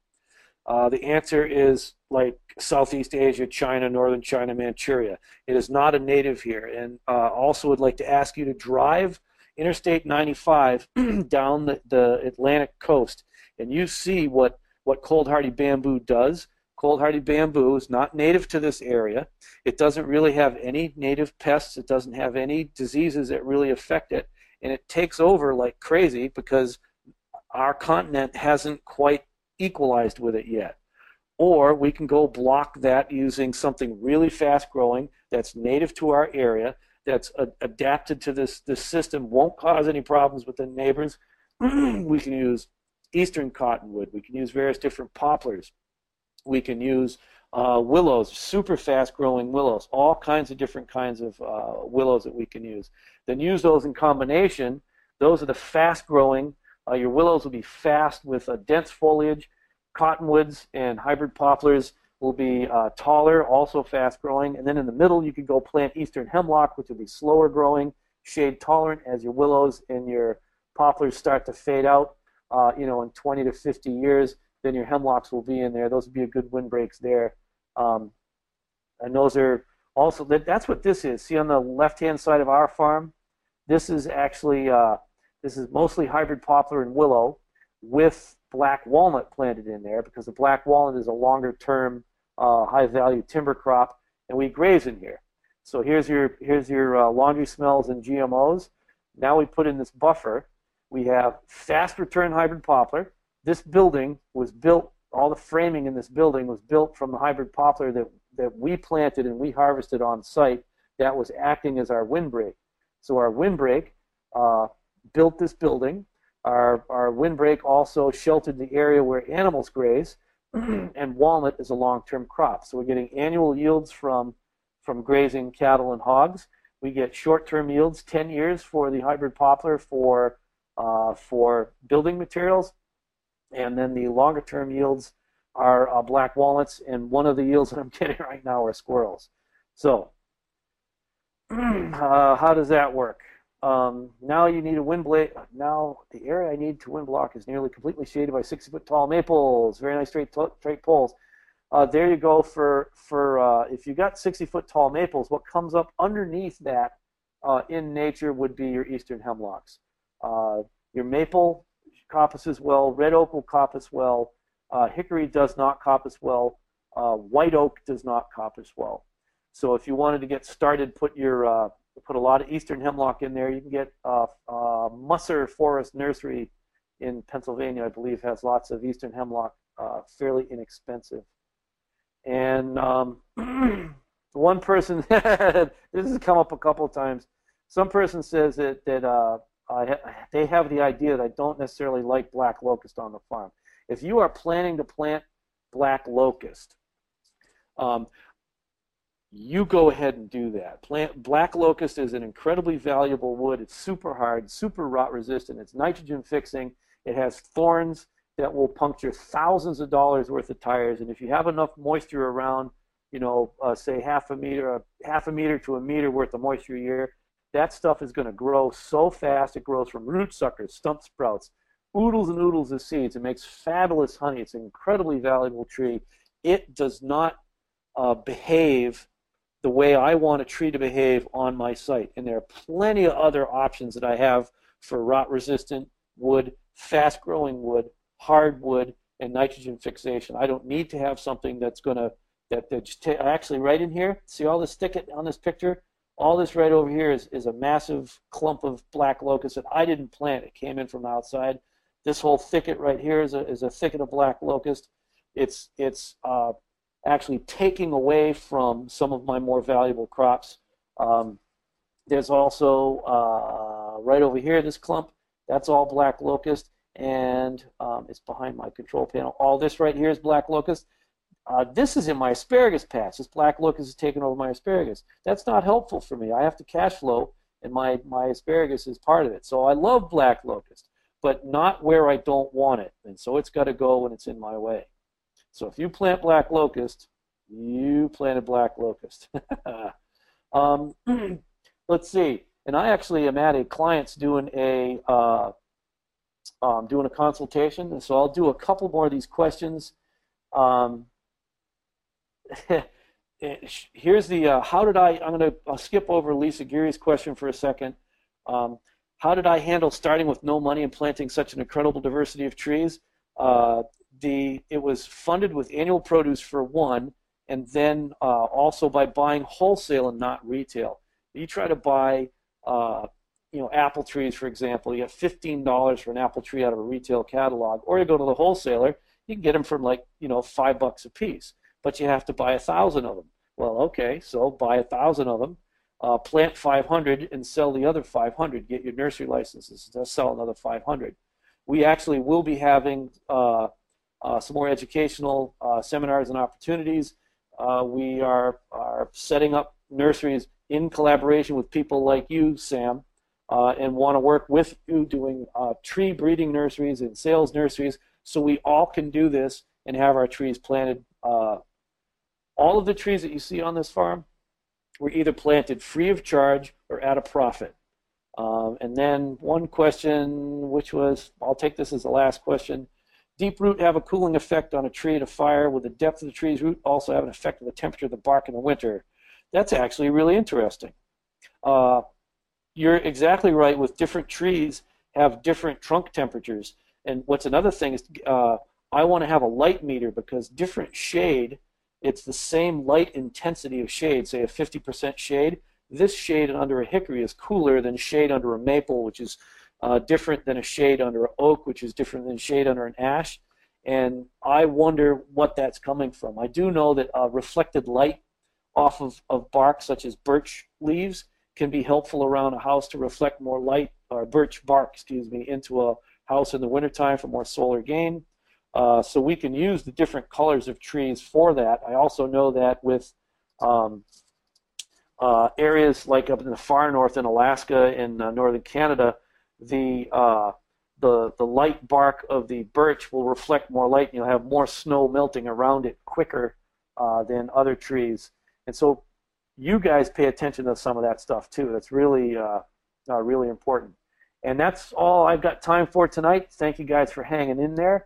Uh, the answer is like Southeast Asia, China, Northern China, Manchuria. It is not a native here. And uh, also would like to ask you to drive Interstate 95 down the, the Atlantic coast, and you see what, what cold hardy bamboo does. Cold hardy bamboo is not native to this area. It doesn't really have any native pests. It doesn't have any diseases that really affect it. And it takes over like crazy because our continent hasn't quite equalized with it yet. Or we can go block that using something really fast growing that's native to our area, that's a, adapted to this, this system, won't cause any problems with the neighbors. we can use eastern cottonwood. We can use various different poplars. We can use uh, willows, super fast growing willows, all kinds of different kinds of uh, willows that we can use. Then use those in combination. Those are the fast growing. Uh, your willows will be fast with a dense foliage cottonwoods and hybrid poplars will be uh, taller, also fast growing. And then in the middle, you could go plant eastern hemlock, which will be slower growing, shade tolerant as your willows and your poplars start to fade out. Uh, you know, in 20 to 50 years, then your hemlocks will be in there. Those would be a good windbreaks there. Um, and those are also that, that's what this is. See on the left-hand side of our farm, this is actually uh, this is mostly hybrid poplar and willow with black walnut planted in there because the black walnut is a longer term uh, high value timber crop and we graze in here. So here's your here's your uh, laundry smells and GMOs. Now we put in this buffer. We have fast return hybrid poplar. This building was built. All the framing in this building was built from the hybrid poplar that that we planted and we harvested on site. That was acting as our windbreak. So our windbreak uh, built this building our, our windbreak also sheltered the area where animals graze, and walnut is a long-term crop. So we're getting annual yields from, from grazing cattle and hogs. We get short-term yields, 10 years for the hybrid poplar for, uh, for building materials, and then the longer-term yields are uh, black walnuts, and one of the yields that I'm getting right now are squirrels. So, uh, how does that work? Um, now you need a wind blade. Now the area I need to wind block is nearly completely shaded by 60 foot tall maples. Very nice straight straight poles. Uh, there you go for for uh, if you got 60 foot tall maples. What comes up underneath that uh, in nature would be your eastern hemlocks. Uh, your maple coppices well. Red oak will coppice well. Uh, hickory does not coppice well. Uh, white oak does not coppice well. So if you wanted to get started, put your put a lot of eastern hemlock in there. You can get uh, uh, Musser Forest Nursery in Pennsylvania, I believe, has lots of eastern hemlock, uh, fairly inexpensive. And um, one person, this has come up a couple of times. Some person says that that uh, they have the idea that I don't necessarily like black locust on the farm. If you are planning to plant black locust, um, you go ahead and do that. Plant black locust is an incredibly valuable wood. It's super hard, super rot resistant. It's nitrogen fixing. It has thorns that will puncture thousands of dollars worth of tires. And if you have enough moisture around, you know, uh, say half a meter, half a meter to a meter worth of moisture a year, that stuff is going to grow so fast. It grows from root suckers, stump sprouts, oodles and oodles of seeds. It makes fabulous honey. It's an incredibly valuable tree. It does not uh, behave the way I want a tree to behave on my site. And there are plenty of other options that I have for rot resistant wood, fast growing wood, hardwood, and nitrogen fixation. I don't need to have something that's going to that, just actually right in here. See all this thicket on this picture? All this right over here is, is a massive clump of black locust that I didn't plant. It came in from outside. This whole thicket right here is a, is a thicket of black locust. It's it's uh, actually taking away from some of my more valuable crops. Um, there's also uh, right over here this clump. That's all black locust and um, it's behind my control panel. All this right here is black locust. Uh, this is in my asparagus patch. This black locust is taking over my asparagus. That's not helpful for me. I have to cash flow, and my, my asparagus is part of it. So I love black locust, but not where I don't want it. And so it's got to go when it's in my way. So if you plant black locust, you planted black locust. um, let's see. And I actually am at a client's doing a uh, um, doing a consultation, and so I'll do a couple more of these questions. Um, here's the uh, how did I? I'm going to skip over Lisa Geary's question for a second. Um, how did I handle starting with no money and planting such an incredible diversity of trees? Uh, the it was funded with annual produce for one, and then uh, also by buying wholesale and not retail. You try to buy uh, you know, apple trees, for example, you get $15 for an apple tree out of a retail catalog, or you go to the wholesaler, you can get them for like, you know, five bucks a piece, but you have to buy a thousand of them. Well, okay, so buy a thousand of them, uh, plant 500 and sell the other 500. Get your nursery licenses sell another 500. We actually will be having uh, uh, some more educational uh, seminars and opportunities. Uh, we are, are setting up nurseries in collaboration with people like you, Sam, uh, and want to work with you doing tree breeding nurseries and sales nurseries so we all can do this and have our trees planted. Uh, all of the trees that you see on this farm were either planted free of charge or at a profit. Um, and then one question, which was, I'll take this as the last question. Deep root have a cooling effect on a tree at a fire. Will the depth of the tree's root also have an effect on the temperature of the bark in the winter? That's actually really interesting. Uh, you're exactly right. With different trees, have different trunk temperatures. And what's another thing is, uh, I want to have a light meter because different shade, it's the same light intensity of shade. Say a 50% shade. This shade under a hickory is cooler than shade under a maple, which is uh, different than a shade under an oak, which is different than shade under an ash. And I wonder what that's coming from. I do know that uh, reflected light off of, of bark, such as birch leaves, can be helpful around a house to reflect more light or birch bark, excuse me, into a house in the wintertime for more solar gain. Uh, so we can use the different colors of trees for that. I also know that with um, uh, areas like up in the far north in Alaska and uh, northern Canada, the uh, the the light bark of the birch will reflect more light, and you'll have more snow melting around it quicker uh, than other trees. And so you guys pay attention to some of that stuff too. That's really, really important. And that's all I've got time for tonight. Thank you guys for hanging in there.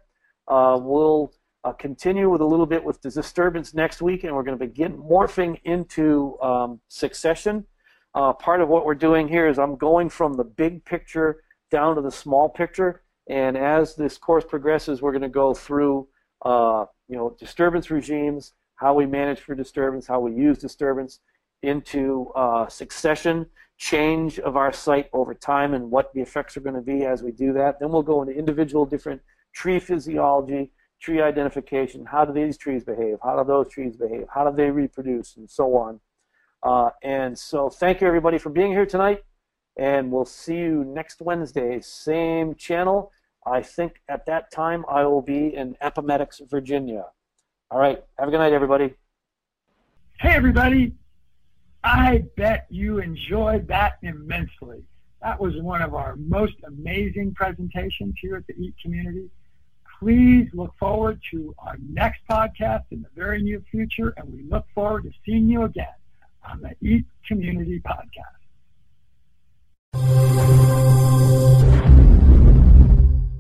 Uh, we'll uh, continue with a little bit with the disturbance next week, and we're going to begin morphing into um, succession. Uh, part of what we're doing here is I'm going from the big picture down to the small picture, and as this course progresses, we're going to go through, uh, you know, disturbance regimes, how we manage for disturbance, how we use disturbance, into uh, succession change of our site over time and what the effects are going to be as we do that. Then we'll go into individual different tree physiology, tree identification. How do these trees behave? How do those trees behave? How do they reproduce? And so on. Uh, and so thank you everybody for being here tonight. And we'll see you next Wednesday, same channel. I think at that time I will be in Appomattox, Virginia. All right. Have a good night, everybody. Hey, everybody. I bet you enjoyed that immensely. That was one of our most amazing presentations here at the EAT community. Please look forward to our next podcast in the very near future, and we look forward to seeing you again on the EAT Community Podcast.